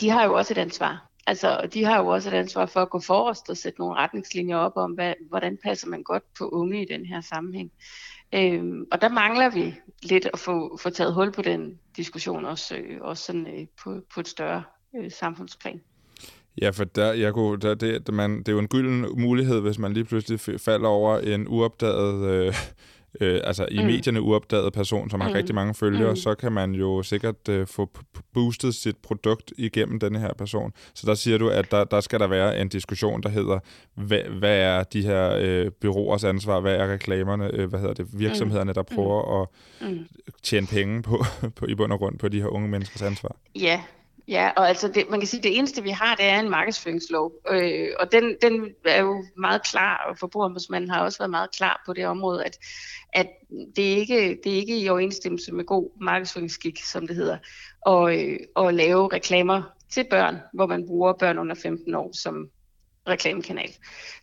de har jo også et ansvar. Altså, de har jo også et ansvar for at gå forrest og sætte nogle retningslinjer op om, hvad, hvordan passer man godt på unge i den her sammenhæng. Øhm, og der mangler vi lidt at få, få taget hul på den diskussion, også, øh, også sådan, øh, på, på et større øh, samfundsplan.
Ja, for der, jeg kunne, der, det, man, det er jo en gylden mulighed, hvis man lige pludselig falder over en uopdaget øh, øh, altså i mm. medierne uopdaget person, som har mm. rigtig mange følgere, mm. så kan man jo sikkert øh, få boostet sit produkt igennem denne her person. Så der siger du, at der, der skal der være en diskussion, der hedder, hvad, hvad er de her øh, byråers ansvar, hvad er reklamerne, øh, hvad hedder det, virksomhederne, der mm. prøver mm. at tjene penge på, på i bund og grund på de her unge menneskers ansvar?
Ja, Ja, og altså det, man kan sige, at det eneste vi har, det er en markedsføringslov, øh, og den, den er jo meget klar, og forbrugerombudsmanden har også været meget klar på det område, at, at det, ikke, det er ikke i overensstemmelse med god markedsføringsskik, som det hedder, og, øh, at lave reklamer til børn, hvor man bruger børn under 15 år som reklamekanal.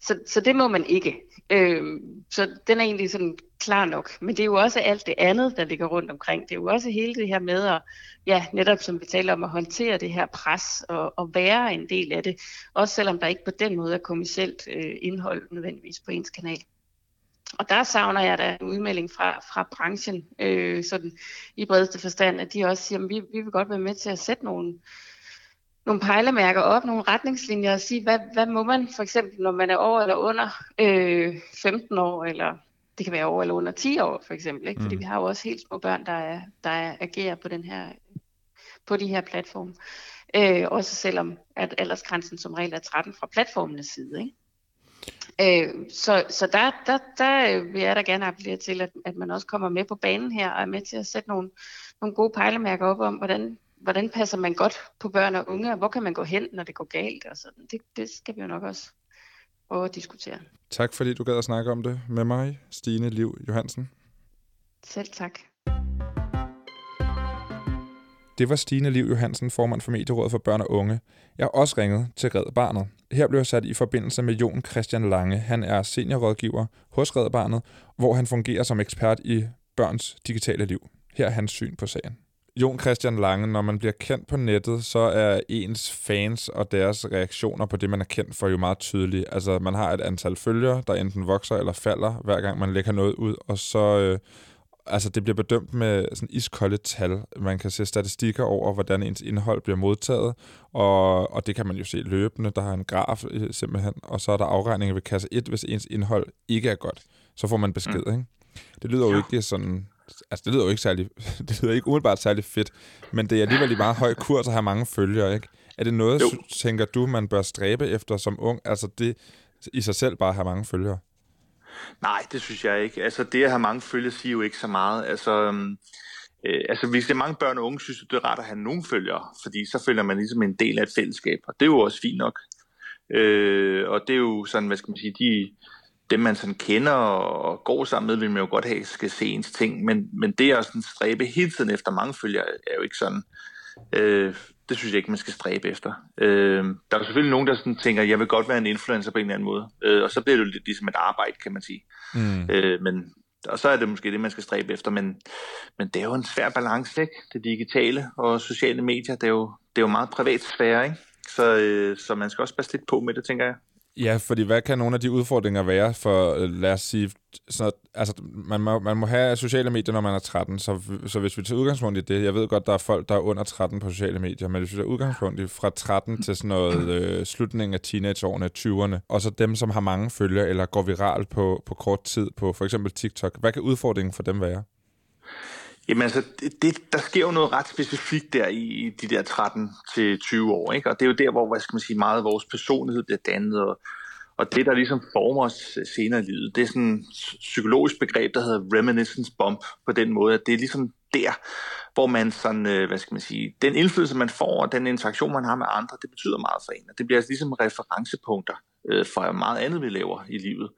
Så, så det må man ikke. Øh, så den er egentlig sådan klar nok. Men det er jo også alt det andet, der ligger rundt omkring. Det er jo også hele det her med at, ja, netop som vi taler om, at håndtere det her pres og, og være en del af det. Også selvom der ikke på den måde er kommersielt øh, indhold nødvendigvis på ens kanal. Og der savner jeg da en udmelding fra, fra branchen, øh, sådan i bredeste forstand, at de også siger, at vi, vi vil godt være med til at sætte nogle, nogle pejlemærker op, nogle retningslinjer og sige, hvad, hvad må man for eksempel, når man er over eller under øh, 15 år, eller det kan være over eller under 10 år for eksempel, ikke? fordi mm. vi har jo også helt små børn, der, er, der er, agerer på, den her, på de her platforme. Øh, også selvom at aldersgrænsen som regel er 13 fra platformenes side. Ikke? Øh, så så der, der, der vil jeg da gerne appellere til, at, at man også kommer med på banen her, og er med til at sætte nogle, nogle gode pejlemærker op om, hvordan, hvordan passer man godt på børn og unge, og hvor kan man gå hen, når det går galt, og sådan. Det, det skal vi jo nok også prøve at diskutere.
Tak fordi du gad at snakke om det med mig, Stine Liv Johansen.
Selv tak.
Det var Stine Liv Johansen, formand for Medierådet for Børn og Unge. Jeg har også ringet til Red Barnet. Her blev jeg sat i forbindelse med Jon Christian Lange. Han er seniorrådgiver hos Red Barnet, hvor han fungerer som ekspert i børns digitale liv. Her er hans syn på sagen. Jon Christian Lange, når man bliver kendt på nettet, så er ens fans og deres reaktioner på det, man er kendt for, jo meget tydelige. Altså, man har et antal følgere, der enten vokser eller falder, hver gang man lægger noget ud, og så... Øh, altså, det bliver bedømt med sådan iskolde tal. Man kan se statistikker over, hvordan ens indhold bliver modtaget, og, og det kan man jo se løbende. Der har en graf øh, simpelthen, og så er der afregninger ved kasse 1, hvis ens indhold ikke er godt. Så får man besked, mm. ikke? Det lyder jo ikke sådan altså det lyder jo ikke særlig, det lyder ikke umiddelbart særlig fedt, men det er alligevel i meget høj kurs at have mange følgere, ikke? Er det noget, jo. tænker du, man bør stræbe efter som ung? Altså det i sig selv bare at have mange følgere?
Nej, det synes jeg ikke. Altså det at have mange følgere siger jo ikke så meget. Altså, øhm, øh, altså hvis det er mange børn og unge, synes det er rart at have nogen følgere, fordi så føler man ligesom en del af et fællesskab, og det er jo også fint nok. Øh, og det er jo sådan, hvad skal man sige, de, dem, man sådan kender og går sammen med, vil man jo godt have, skal se ens ting. Men, men det at sådan stræbe hele tiden efter mange følgere, er jo ikke sådan. Øh, det synes jeg ikke, man skal stræbe efter. Øh, der er selvfølgelig nogen, der sådan tænker, jeg vil godt være en influencer på en eller anden måde. Øh, og så bliver det jo lidt ligesom et arbejde, kan man sige. Mm. Øh, men, og så er det måske det, man skal stræbe efter. Men, men det er jo en svær balance, ikke? Det digitale og sociale medier, det er jo, det er jo meget privat sfære, ikke? Så, øh, så man skal også passe lidt på med det, tænker jeg.
Ja, fordi hvad kan nogle af de udfordringer være for, øh, lad os sige, så, altså, man må, man må have sociale medier, når man er 13, så, så hvis vi tager udgangspunkt i det, jeg ved godt, der er folk, der er under 13 på sociale medier, men hvis vi tager udgangspunkt i fra 13 til sådan noget øh, slutningen af teenageårene, 20'erne, og så dem, som har mange følgere eller går viralt på, på kort tid på for eksempel TikTok, hvad kan udfordringen for dem være?
Jamen altså, det, der sker jo noget ret specifikt der i de der 13 til 20 år, ikke? Og det er jo der, hvor, hvad skal man sige, meget af vores personlighed bliver dannet, og, og det, der ligesom former os øh, senere i livet, det er sådan et psykologisk begreb, der hedder reminiscence bump, på den måde, at det er ligesom der, hvor man sådan, øh, hvad skal man sige, den indflydelse, man får, og den interaktion, man har med andre, det betyder meget for en. Og det bliver altså ligesom referencepunkter øh, for meget andet, vi laver i livet.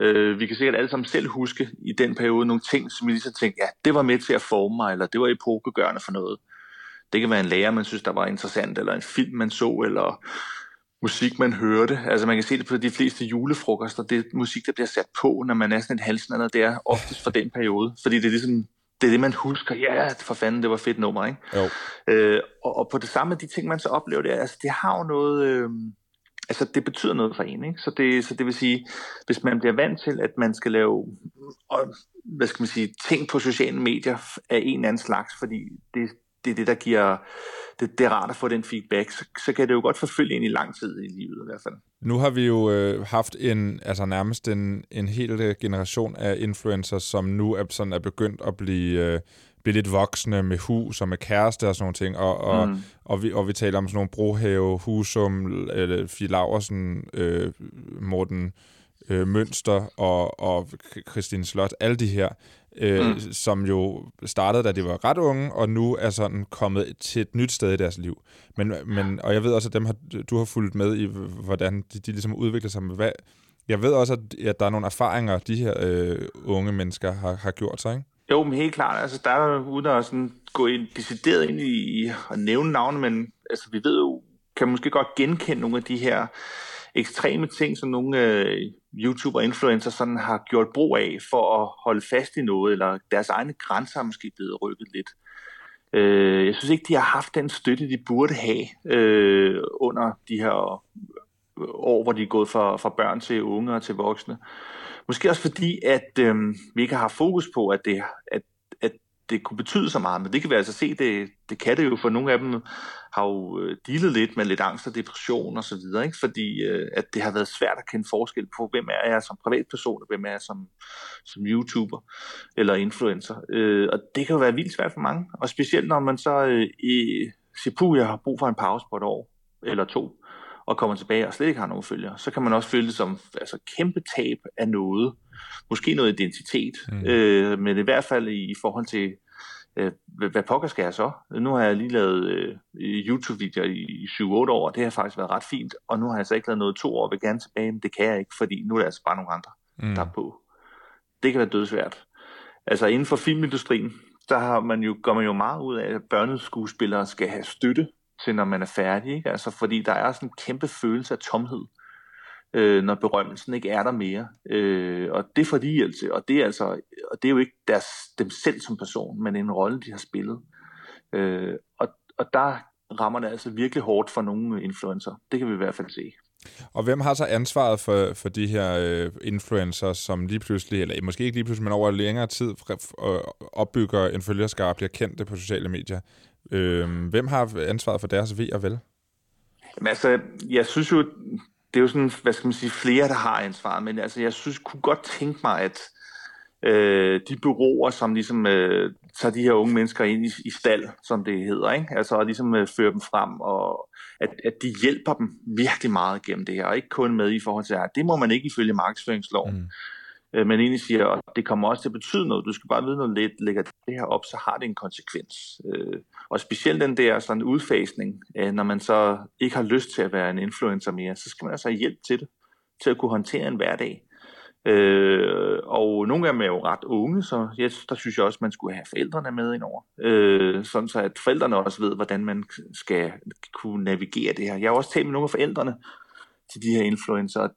Øh, vi kan sikkert alle sammen selv huske i den periode nogle ting, som vi så tænkte, ja, det var med til at forme mig, eller det var epokegørende for noget. Det kan være en lærer, man synes, der var interessant, eller en film, man så, eller musik, man hørte. Altså man kan se det på de fleste julefrokoster, det musik, der bliver sat på, når man er sådan en halsen, eller det er oftest fra den periode, fordi det er ligesom det er det, man husker. Ja, for fanden, det var fedt nummer, ikke?
Jo.
Øh, og, og på det samme, de ting, man så oplever, det er, altså, det har jo noget... Øh, altså, det betyder noget for en, ikke? Så det, så det vil sige, hvis man bliver vant til, at man skal lave, og, hvad skal man sige, ting på sociale medier af en eller anden slags, fordi det, det er det, der giver, det, det er rart at få den feedback, så, så kan det jo godt forfølge en i lang tid i livet i hvert fald.
Nu har vi jo øh, haft en, altså nærmest en, en hel øh, generation af influencers, som nu er, sådan er begyndt at blive, øh, blive lidt voksne med hus og med kæreste og sådan nogle ting, og, og, mm. og, vi, og vi taler om sådan nogle Brohave, Husum, eller Fie Laversen, øh, Morten øh, Mønster og, og Christine Slot, alle de her, øh, mm. som jo startede, da de var ret unge, og nu er sådan kommet til et nyt sted i deres liv. Men, men, og jeg ved også, at dem har, du har fulgt med i, hvordan de, de ligesom udvikler sig med hvad. Jeg ved også, at, at der er nogle erfaringer, de her øh, unge mennesker har, har gjort sig, ikke?
Jo, men helt klart. Altså, der er uden at sådan gå ind, decideret ind i at nævne navne, men altså, vi ved jo, kan måske godt genkende nogle af de her ekstreme ting, som nogle øh, YouTuber og influencer sådan har gjort brug af for at holde fast i noget, eller deres egne grænser er måske blevet rykket lidt. Øh, jeg synes ikke, de har haft den støtte, de burde have øh, under de her år, hvor de er gået fra, fra børn til unge og til voksne. Måske også fordi, at øh, vi ikke har fokus på, at det, at det kunne betyde så meget, men det kan vi altså se, det, det kan det jo, for nogle af dem har jo øh, dealet lidt med lidt angst og depression og så videre, ikke? fordi øh, at det har været svært at kende forskel på, hvem er jeg som privatperson, og hvem er jeg som, som YouTuber eller influencer. Øh, og det kan jo være vildt svært for mange, og specielt når man så øh, i siger, jeg har brug for en pause på et år eller to, og kommer tilbage og slet ikke har nogen følgere, så kan man også føle det som altså, kæmpe tab af noget, måske noget identitet, mm. øh, men i hvert fald i, i forhold til, øh, hvad, pokker skal jeg så? Nu har jeg lige lavet øh, YouTube-videoer i, i 7-8 år, og det har faktisk været ret fint, og nu har jeg så ikke lavet noget to år, og vil gerne tilbage, men det kan jeg ikke, fordi nu er der altså bare nogle andre, mm. der er på. Det kan være dødsvært. Altså inden for filmindustrien, der har man jo, går man jo meget ud af, at børneskuespillere skal have støtte til, når man er færdig. Ikke? Altså, fordi der er sådan en kæmpe følelse af tomhed øh, når berømmelsen ikke er der mere. Øh, og det får de hjælp til, og det er, altså, og det er jo ikke deres, dem selv som person, men en rolle, de har spillet. Øh, og, og der rammer det altså virkelig hårdt for nogle influencer. Det kan vi i hvert fald se.
Og hvem har så ansvaret for, for de her øh, influencer, som lige pludselig, eller måske ikke lige pludselig, men over længere tid øh, opbygger en følgerskare og bliver kendte på sociale medier? Øh, hvem har ansvaret for deres ved og vel?
Jamen altså, jeg synes jo, det er jo sådan, hvad skal man sige, flere, der har ansvaret, men altså, jeg synes, kunne godt tænke mig, at øh, de byråer, som ligesom øh, tager de her unge mennesker ind i, i stald, som det hedder, ikke? altså og ligesom øh, fører dem frem, og at, at de hjælper dem virkelig meget gennem det her, og ikke kun med i forhold til, at det må man ikke ifølge markedsføringsloven. Mm øh, men egentlig siger, at det kommer også til at betyde noget. Du skal bare vide, når du lægger det her op, så har det en konsekvens. Øh, og specielt den der sådan udfasning, øh, når man så ikke har lyst til at være en influencer mere, så skal man altså have hjælp til det, til at kunne håndtere en hverdag. Øh, og nogle af dem er jo ret unge, så jeg, der synes jeg også, man skulle have forældrene med indover. Øh, sådan så at forældrene også ved, hvordan man skal kunne navigere det her. Jeg har også talt med nogle af forældrene til de her influencer,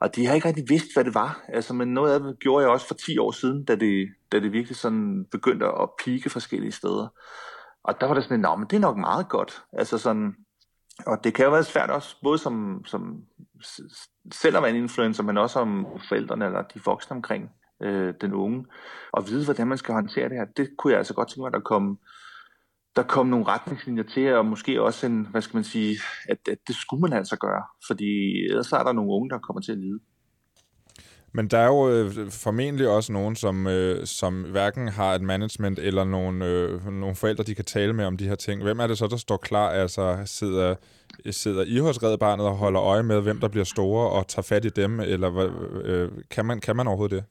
og de har ikke rigtig vidst, hvad det var. Altså, men noget af det gjorde jeg også for 10 år siden, da det, da det virkelig sådan begyndte at pike forskellige steder. Og der var det sådan, nå, men det er nok meget godt. Altså sådan, og det kan jo være svært også, både som, som selvom en influencer, men også om forældrene eller de voksne omkring øh, den unge, og vide, hvordan man skal håndtere det her. Det kunne jeg altså godt tænke mig, at der kom, der kom nogle retningslinjer til, og måske også en, hvad skal man sige, at, at det skulle man altså gøre, fordi ellers er der nogle unge, der kommer til at lide.
Men der er jo øh, formentlig også nogen, som, øh, som hverken har et management eller nogle, øh, nogle forældre, de kan tale med om de her ting. Hvem er det så, der står klar? Altså sidder, sidder I hos Red Barnet og holder øje med, hvem der bliver store og tager fat i dem? Eller øh, kan, man, kan man overhovedet det?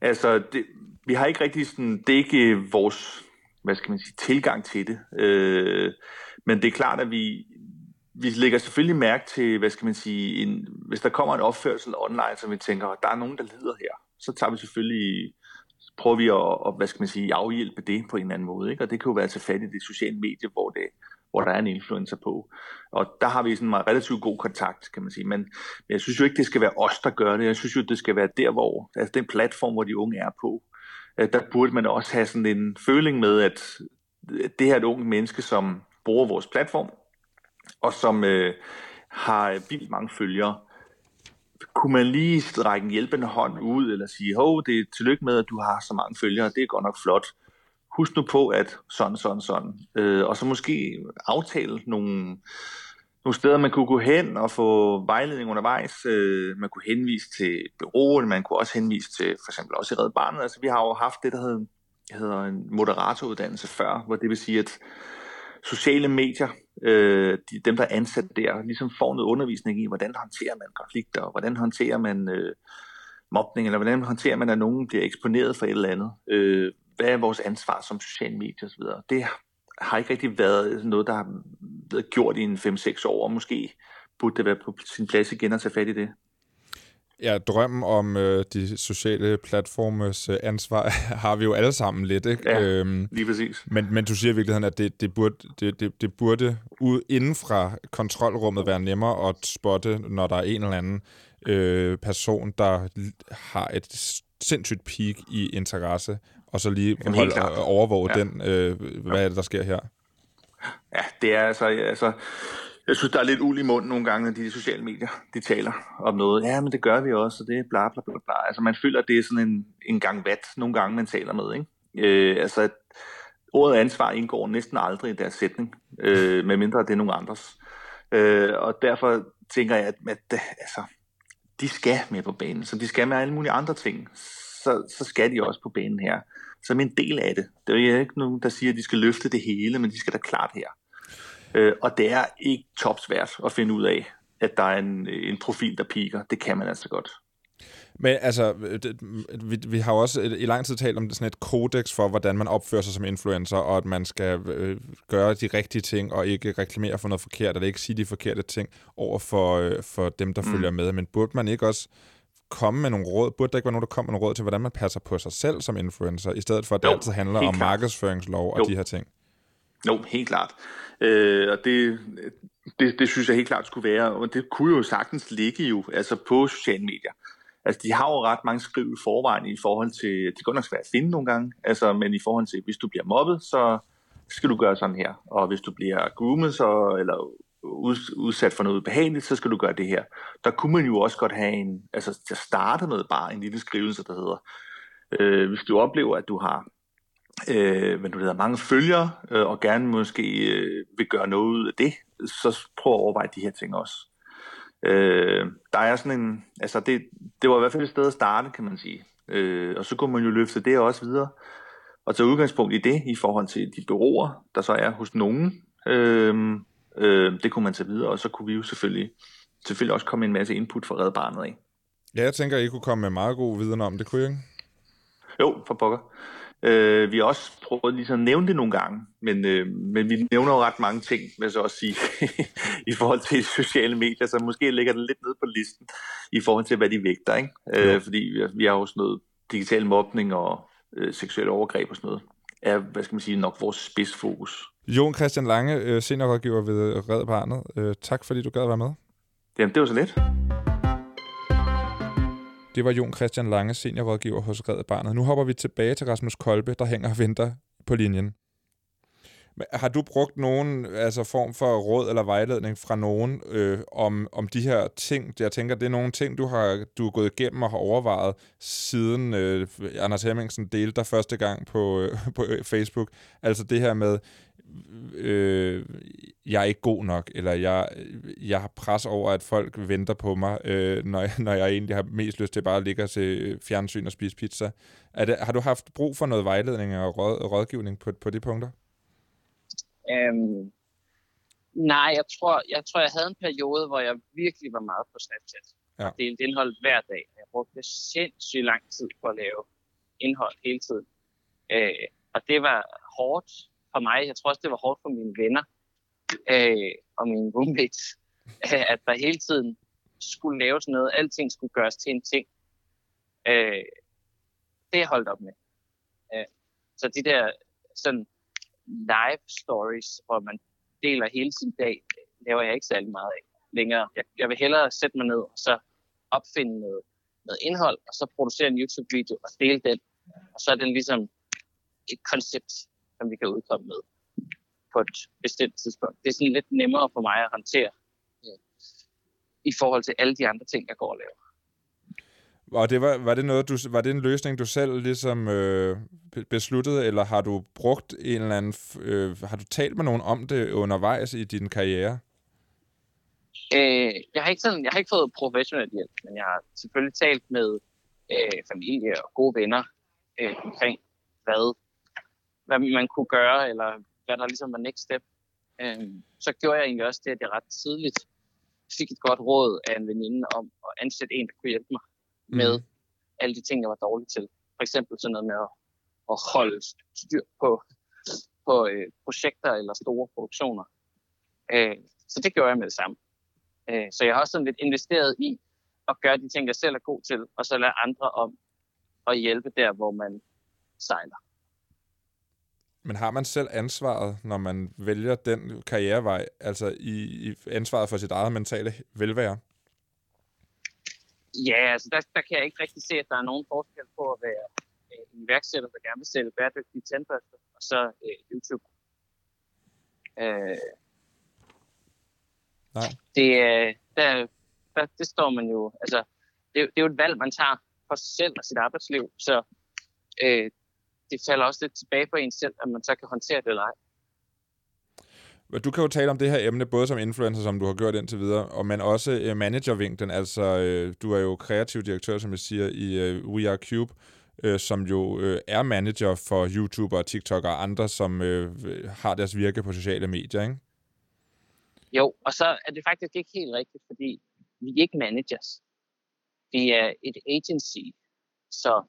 Altså, det, vi har ikke rigtig sådan, det er ikke øh, vores, hvad skal man sige, tilgang til det. Øh, men det er klart, at vi, vi lægger selvfølgelig mærke til, hvad skal man sige, en, hvis der kommer en opførsel online, så vi tænker, at der er nogen, der lider her, så tager vi selvfølgelig, prøver vi at, at hvad skal man sige, afhjælpe det på en eller anden måde. Ikke? Og det kan jo være til fat i det sociale medie, hvor, det, hvor der er en influencer på. Og der har vi sådan en relativt god kontakt, kan man sige. Men, men jeg synes jo ikke, det skal være os, der gør det. Jeg synes jo, det skal være der, hvor, altså den platform, hvor de unge er på. Øh, der burde man også have sådan en føling med, at det her er et unge menneske, som bruger vores platform, og som øh, har vildt mange følgere. Kunne man lige strække en hjælpende hånd ud, eller sige, hov, det er tillykke med, at du har så mange følgere, det er godt nok flot. Husk nu på, at sådan, sådan, sådan. Øh, og så måske aftale nogle, nogle steder, man kunne gå hen og få vejledning undervejs. Øh, man kunne henvise til bureauet, man kunne også henvise til for eksempel også i Red Barnet. Altså, vi har jo haft det, der hedder, hedder en moderatoruddannelse før, hvor det vil sige, at sociale medier, øh, de, dem der er ansat der, ligesom får noget undervisning i, hvordan håndterer man konflikter, og hvordan håndterer man øh, mobning, eller hvordan håndterer man, at nogen bliver eksponeret for et eller andet. Øh, hvad er vores ansvar som sociale medier osv. Det har ikke rigtig været noget, der har været gjort i en 5-6 år, og måske burde det være på sin plads igen at tage fat i det.
Ja, drømmen om øh, de sociale platformes øh, ansvar har vi jo alle sammen lidt, ikke?
Ja, øhm, lige præcis.
Men, men du siger i virkeligheden, at det, det, burde, det, det, det burde ud inden fra kontrolrummet være nemmere at spotte, når der er en eller anden øh, person, der har et sindssygt peak i interesse, og så lige holde, overvåge ja. den, øh, hvad er det, der sker her?
Ja, det er altså, altså jeg synes, der er lidt uld i munden nogle gange, når de sociale medier de taler om noget. Ja, men det gør vi også, og det er bla bla bla bla. Altså man føler, at det er sådan en, en gang vat, nogle gange man taler med. Ikke? Øh, altså ordet ansvar indgår næsten aldrig i deres sætning, øh, medmindre det er nogen andres. Øh, og derfor tænker jeg, at, at altså, de skal med på banen, så de skal med alle mulige andre ting. Så, så skal de også på banen her, som en del af det. Det er jo ikke nogen, der siger, at de skal løfte det hele, men de skal da klart her. Øh, og det er ikke topsvært at finde ud af, at der er en, en profil, der piker. Det kan man altså godt.
Men altså, det, vi, vi har jo også i lang tid talt om sådan et kodex for, hvordan man opfører sig som influencer, og at man skal øh, gøre de rigtige ting, og ikke reklamere for noget forkert, eller ikke sige de forkerte ting over for, øh, for dem, der mm. følger med. Men burde man ikke også komme med nogle råd? Burde der ikke være nogen, der kommer med nogle råd til, hvordan man passer på sig selv som influencer, i stedet for, at det jo, altid handler om klart. markedsføringslov og jo. de her ting?
Jo, helt klart. Øh, og det, det, det synes jeg helt klart skulle være, og det kunne jo sagtens ligge jo altså på sociale medier. Altså, de har jo ret mange skriv i forvejen i forhold til, det kan nok svært at finde nogle gange, altså, men i forhold til, hvis du bliver mobbet, så skal du gøre sådan her. Og hvis du bliver groomet, så, eller udsat for noget behageligt, så skal du gøre det her. Der kunne man jo også godt have en, altså til at starte med bare en lille skrivelse, der hedder, øh, hvis du oplever, at du har øh, hvad du hedder, mange følgere, øh, og gerne måske øh, vil gøre noget ud af det, så prøv at overveje de her ting også. Øh, der er sådan en, altså det, det var i hvert fald et sted at starte, kan man sige. Øh, og så kunne man jo løfte det også videre, og tage udgangspunkt i det i forhold til de bureauer, der så er hos nogen. Øh, øh, det kunne man tage videre, og så kunne vi jo selvfølgelig, selvfølgelig også komme en masse input fra Red Barnet af.
Ja, jeg tænker, I kunne komme med meget god viden om det, kunne I ikke?
Jo, for pokker. Øh, vi har også prøvet lige at nævne det nogle gange, men, øh, men vi nævner jo ret mange ting, vil jeg så også sige, i forhold til sociale medier, så måske ligger det lidt ned på listen i forhold til, hvad de vægter, ikke? Øh, fordi vi, vi har jo sådan noget digital mobning og øh, seksuelle overgreb og sådan noget, er, hvad skal man sige, nok vores spidsfokus.
Jon Christian Lange, øh, seniorrådgiver ved Red Barnet. Øh, tak fordi du gad være med.
Jamen, det var så lidt.
Det var Jon Christian Lange, seniorrådgiver hos Red Barnet. Nu hopper vi tilbage til Rasmus Kolbe, der hænger og venter på linjen. Har du brugt nogen altså form for råd eller vejledning fra nogen øh, om, om de her ting? Jeg tænker, det er nogle ting, du har du er gået igennem og har overvejet, siden øh, Anders Hemmingsen delte dig første gang på, øh, på Facebook. Altså det her med, øh, jeg er ikke god nok, eller jeg, jeg har pres over, at folk venter på mig, øh, når, jeg, når jeg egentlig har mest lyst til bare at ligge og se fjernsyn og spise pizza. Er det, har du haft brug for noget vejledning og råd, rådgivning på, på de punkter?
Øhm, nej, jeg tror, jeg tror, jeg havde en periode, hvor jeg virkelig var meget på Snapchat. Ja. Og delte indhold hver dag. Jeg brugte sindssygt lang tid på at lave indhold hele tiden. Øh, og det var hårdt for mig. Jeg tror også, det var hårdt for mine venner øh, og mine roommates, øh, at der hele tiden skulle laves noget. Alting skulle gøres til en ting. Øh, det er holdt op med. Øh, så de der sådan live stories, hvor man deler hele sin dag, laver jeg ikke særlig meget af længere. Jeg, jeg vil hellere sætte mig ned og så opfinde noget, noget indhold, og så producere en YouTube-video og dele den. Og så er den ligesom et koncept, som vi kan udkomme med på et bestemt tidspunkt. Det er sådan lidt nemmere for mig at håndtere ja, i forhold til alle de andre ting, jeg går og laver.
Og det var, var, det noget, du, var det en løsning, du selv ligesom øh, besluttede, eller har du brugt en eller anden, øh, har du talt med nogen om det undervejs i din karriere?
Øh, jeg, har ikke sådan, jeg har ikke fået professionel hjælp, men jeg har selvfølgelig talt med øh, familie og gode venner øh, omkring, hvad, hvad man kunne gøre, eller hvad der ligesom var next step. Øh, så gjorde jeg egentlig også det, at jeg ret tidligt fik et godt råd af en veninde om at ansætte en, der kunne hjælpe mig mm. med alle de ting, jeg var dårlig til. For eksempel sådan noget med at, at holde styr på, på øh, projekter eller store produktioner. Øh, så det gjorde jeg med det samme. Øh, så jeg har også sådan lidt investeret i at gøre de ting, jeg selv er god til, og så lade andre om at hjælpe der, hvor man sejler.
Men har man selv ansvaret, når man vælger den karrierevej, altså i, i ansvaret for sit eget mentale velvære?
Ja, altså der, der kan jeg ikke rigtig se, at der er nogen forskel på at være øh, en værksætter, der gerne vil sælge bæredygtige tandbørster, og så øh, YouTube. Øh,
Nej.
Det, øh, der, der, det står man jo, altså, det, det er jo et valg, man tager for sig selv og sit arbejdsliv, så øh, det falder også lidt tilbage på en selv, at man så kan håndtere det eller ej.
Du kan jo tale om det her emne, både som influencer, som du har gjort indtil videre, og men også øh, managervinklen. Altså, øh, du er jo kreativ direktør, som jeg siger, i øh, We Are Cube, øh, som jo øh, er manager for YouTuber og TikTok og andre, som øh, har deres virke på sociale medier, ikke?
Jo, og så er det faktisk ikke helt rigtigt, fordi vi er ikke managers. Vi er et agency. Så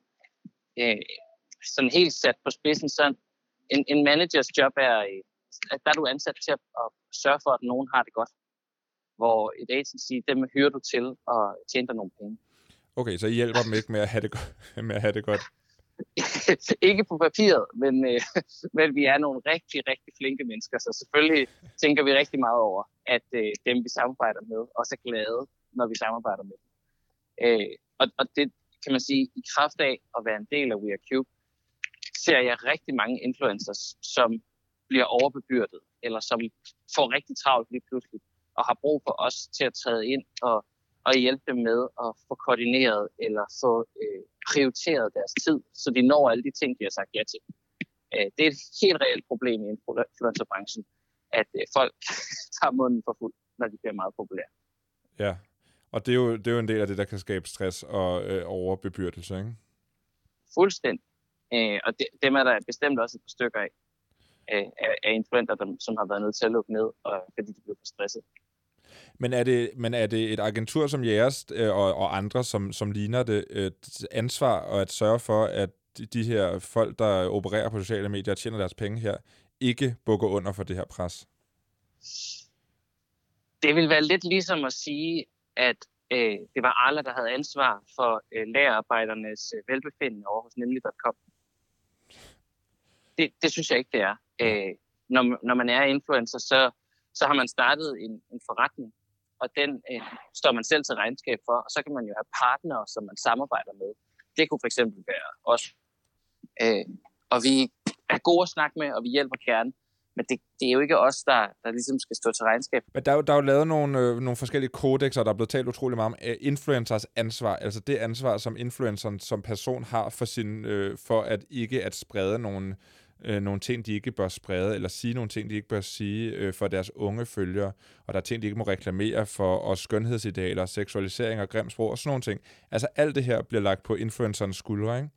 øh, sådan helt sat på spidsen, så en, en managers job er, øh, at der er du ansat til at, at sørge for, at nogen har det godt. Hvor et agency, dem hyrer du til at tjene dig nogle penge.
Okay, så I hjælper dem ikke med at have det, med at have det godt?
ikke på papiret, men, øh, men vi er nogle rigtig, rigtig flinke mennesker, så selvfølgelig tænker vi rigtig meget over, at øh, dem, vi samarbejder med, også er glade, når vi samarbejder med dem. Øh, og, og det kan man sige, i kraft af at være en del af We Are Cube, ser jeg rigtig mange influencers, som bliver overbebyrdet, eller som får rigtig travlt lige pludselig, og har brug for os til at træde ind og, og hjælpe dem med at få koordineret eller få øh, prioriteret deres tid, så de når alle de ting, de har sagt ja til. Øh, det er et helt reelt problem i influencerbranchen, at øh, folk tager munden for fuld, når de bliver meget populære.
Ja, og det er, jo, det er jo en del af det, der kan skabe stress og øh, overbebyrdelse, ikke?
Fuldstændig. Øh, og det, dem er der bestemt også et par stykker af, af, af influenter, der, som har været nødt til at lukke ned, og, fordi de blev for stresset.
Men er det, men er det et agentur som jeres øh, og, og andre, som, som ligner det, et ansvar og at sørge for, at de her folk, der opererer på sociale medier og tjener deres penge her, ikke bukker under for det her pres?
Det vil være lidt ligesom at sige, at øh, det var Arla, der havde ansvar for øh, lærerarbejdernes øh, velbefindende over hos nemlig.com det, det synes jeg ikke, det er. Øh, når, når man er influencer, så, så har man startet en, en forretning, og den øh, står man selv til regnskab for, og så kan man jo have partnere, som man samarbejder med. Det kunne for eksempel være os. Øh, og vi er gode at snakke med, og vi hjælper gerne. Men det, det er jo ikke os, der, der ligesom skal stå til regnskab.
Men der er jo, der er jo lavet nogle, øh, nogle forskellige kodexer, der er blevet talt utrolig meget om uh, influencers ansvar. Altså det ansvar, som influenceren som person har for, sin, øh, for at ikke at sprede nogle øh, nogle ting, de ikke bør sprede, eller sige nogle ting, de ikke bør sige øh, for deres unge følgere, og der er ting, de ikke må reklamere for, og skønhedsidealer, seksualisering og grim sprog, og sådan nogle ting. Altså alt det her bliver lagt på influencerens skuldre, ikke?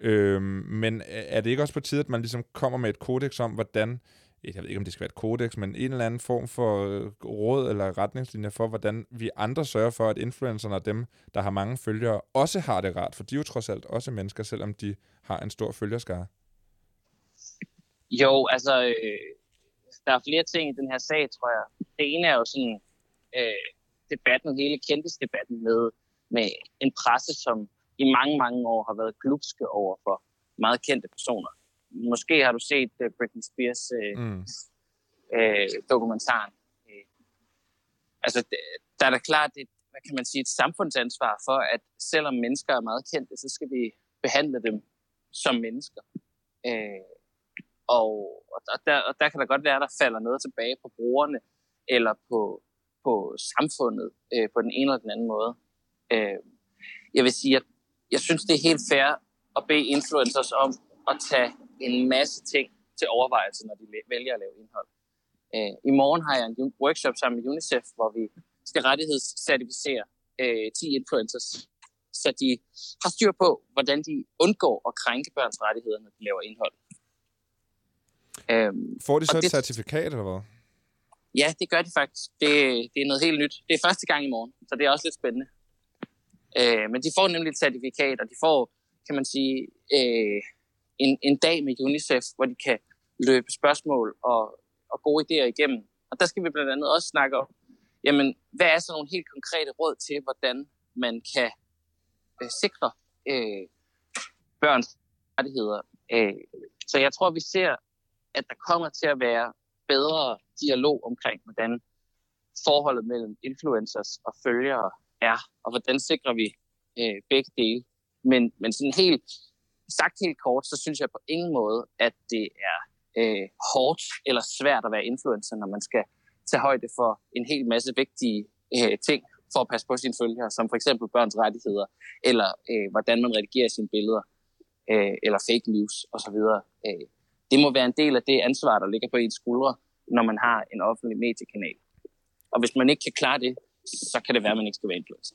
Øhm, øh, men er det ikke også på tide, at man ligesom kommer med et kodex om, hvordan jeg ved ikke, om det skal være et kodex, men en eller anden form for øh, råd eller retningslinjer for, hvordan vi andre sørger for, at influencerne og dem, der har mange følgere, også har det rart, for de er jo trods alt også mennesker, selvom de har en stor følgerskare.
Jo, altså, øh, der er flere ting i den her sag, tror jeg. Det ene er jo sådan øh, debatten, hele kendtisdebatten med, med en presse, som i mange, mange år har været glupske over for meget kendte personer. Måske har du set uh, Britney Spears uh, mm. uh, dokumentaren. Uh, altså, der er da klart et, hvad kan man sige, et samfundsansvar for, at selvom mennesker er meget kendte, så skal vi behandle dem som mennesker. Uh, og, og, der, og der kan der godt være, at der falder noget tilbage på brugerne, eller på, på samfundet øh, på den ene eller den anden måde. Øh, jeg vil sige, at jeg synes, det er helt fair at bede influencers om at tage en masse ting til overvejelse, når de vælger at lave indhold. Øh, I morgen har jeg en workshop sammen med UNICEF, hvor vi skal rettighedscertificere øh, 10 influencers, så de har styr på, hvordan de undgår at krænke børns rettigheder, når de laver indhold.
Øhm, Får de så et det, certifikat, eller hvad?
Ja, det gør de faktisk. Det, det er noget helt nyt. Det er første gang i morgen, så det er også lidt spændende. Øh, men de får nemlig et certifikat, og de får, kan man sige, øh, en, en dag med UNICEF, hvor de kan løbe spørgsmål og, og gode idéer igennem. Og der skal vi blandt andet også snakke om, jamen, hvad er så nogle helt konkrete råd til, hvordan man kan øh, sikre øh, børns rettigheder. Øh, så jeg tror, vi ser, at der kommer til at være bedre dialog omkring, hvordan forholdet mellem influencers og følgere er, og hvordan sikrer vi øh, begge dele. Men, men sådan helt sagt helt kort, så synes jeg på ingen måde, at det er øh, hårdt eller svært at være influencer, når man skal tage højde for en hel masse vigtige øh, ting for at passe på sine følgere, som for eksempel børns rettigheder, eller øh, hvordan man redigerer sine billeder, øh, eller fake news osv. Øh, det må være en del af det ansvar, der ligger på ens skuldre, når man har en offentlig mediekanal. Og hvis man ikke kan klare det, så kan det være, at man ikke skal være influencer.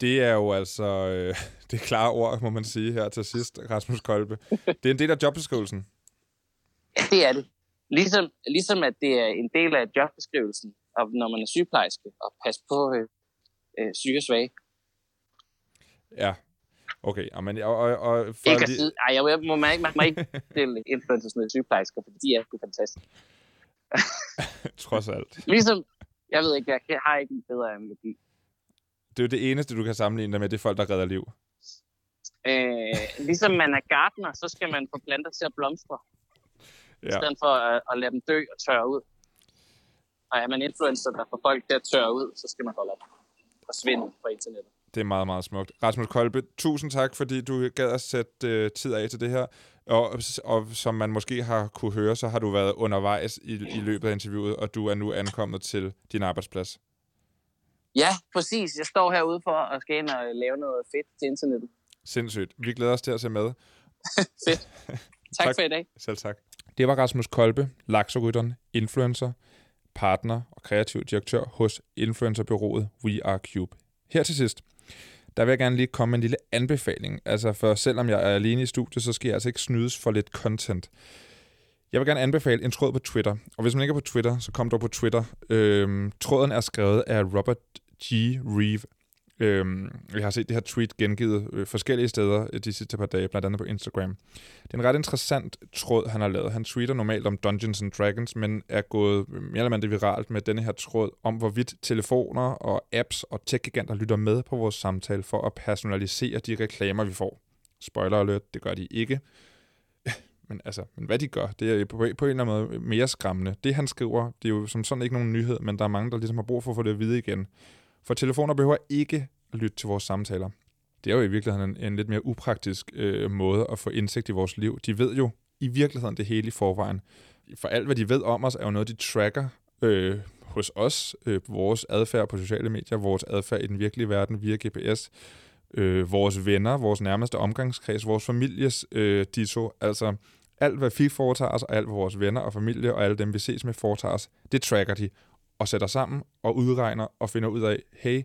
Det er jo altså øh, det klare ord, må man sige her til sidst, Rasmus Kolbe. Det er en del af jobbeskrivelsen.
Ja, det er det. Ligesom, ligesom at det er en del af jobbeskrivelsen, og når man er sygeplejerske, og passe på øh, øh, syge og svage.
Ja, okay. Amen, og, og, og
for ikke lige... ej, jeg må, man ikke, man må ikke stille influencers med sygeplejersker, for de er sgu fantastiske.
Trods alt.
Ligesom, jeg ved ikke, jeg har ikke en bedre analogi
det er jo det eneste, du kan sammenligne dig med, det er folk, der redder liv.
Øh, ligesom man er gartner, så skal man få planter til at blomstre. Ja. I stedet for at, at lade dem dø og tørre ud. Og er man influencer, der får folk til at tørre ud, så skal man holde op og svinde fra internettet.
Det er meget, meget smukt. Rasmus Kolbe, tusind tak, fordi du gad at sætte øh, tid af til det her. Og, og som man måske har kunne høre, så har du været undervejs i, i løbet af interviewet, og du er nu ankommet til din arbejdsplads.
Ja, præcis. Jeg står herude for at skal ind og lave noget fedt til internettet.
Sindssygt. Vi glæder os til at se med.
fedt. Tak, tak for i dag.
Selv tak. Det var Rasmus Kolbe, lakserytteren, influencer, partner og kreativ direktør hos influencerbyrået We Are Cube. Her til sidst, der vil jeg gerne lige komme med en lille anbefaling. Altså for selvom jeg er alene i studiet, så skal jeg altså ikke snydes for lidt content. Jeg vil gerne anbefale en tråd på Twitter. Og hvis man ikke er på Twitter, så kom dog på Twitter. Øhm, tråden er skrevet af Robert G. Reeve. Øhm, jeg har set det her tweet gengivet øh, forskellige steder øh, de sidste par dage, blandt andet på Instagram. Det er en ret interessant tråd, han har lavet. Han tweeter normalt om Dungeons and Dragons, men er gået øh, mere eller mindre viralt med denne her tråd om, hvorvidt telefoner og apps og tech-giganter lytter med på vores samtale for at personalisere de reklamer, vi får. Spoiler alert, det gør de ikke. Men, altså, men hvad de gør, det er på, på en eller anden måde mere skræmmende. Det han skriver, det er jo som sådan ikke nogen nyhed, men der er mange, der ligesom har brug for at få det at vide igen. For telefoner behøver ikke at lytte til vores samtaler. Det er jo i virkeligheden en, en lidt mere upraktisk øh, måde at få indsigt i vores liv. De ved jo i virkeligheden det hele i forvejen. For alt, hvad de ved om os, er jo noget, de tracker øh, hos os, øh, vores adfærd på sociale medier, vores adfærd i den virkelige verden via GPS, øh, vores venner, vores nærmeste omgangskreds, vores families øh, ditto. Altså alt, hvad vi foretager os, og alt, hvad vores venner og familie og alle dem, vi ses med, foretager os, det tracker de og sætter sammen og udregner og finder ud af, hey,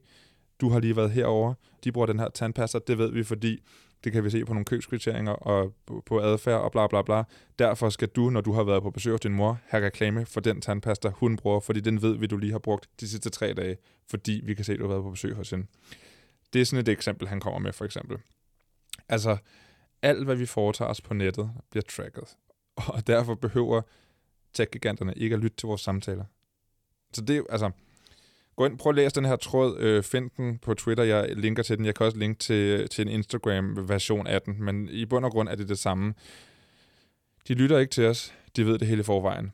du har lige været herover. De bruger den her tandpasta, det ved vi, fordi det kan vi se på nogle købskriterier og på adfærd og bla bla bla. Derfor skal du, når du har været på besøg hos din mor, have reklame for den tandpasta, hun bruger, fordi den ved vi, du lige har brugt de sidste tre dage, fordi vi kan se, at du har været på besøg hos hende. Det er sådan et eksempel, han kommer med, for eksempel. Altså, alt hvad vi foretager os på nettet, bliver tracket. Og derfor behøver tech-giganterne ikke at lytte til vores samtaler. Så det altså, gå ind, prøv at læse den her tråd, øh, find den på Twitter, jeg linker til den, jeg kan også linke til, til en Instagram-version af den, men i bund og grund er det det samme. De lytter ikke til os, de ved det hele i forvejen.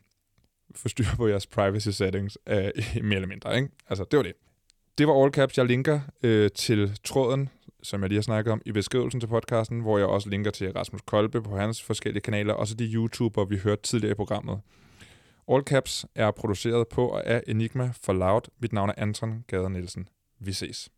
Forstyr på jeres privacy settings, øh, mere eller mindre, ikke? Altså, det var det. Det var all caps. Jeg linker øh, til tråden, som jeg lige har snakket om, i beskrivelsen til podcasten, hvor jeg også linker til Rasmus Kolbe på hans forskellige kanaler, og så de YouTuber, vi hørte tidligere i programmet. All Caps er produceret på og af Enigma for Loud. Mit navn er Anton Gade Nielsen. Vi ses.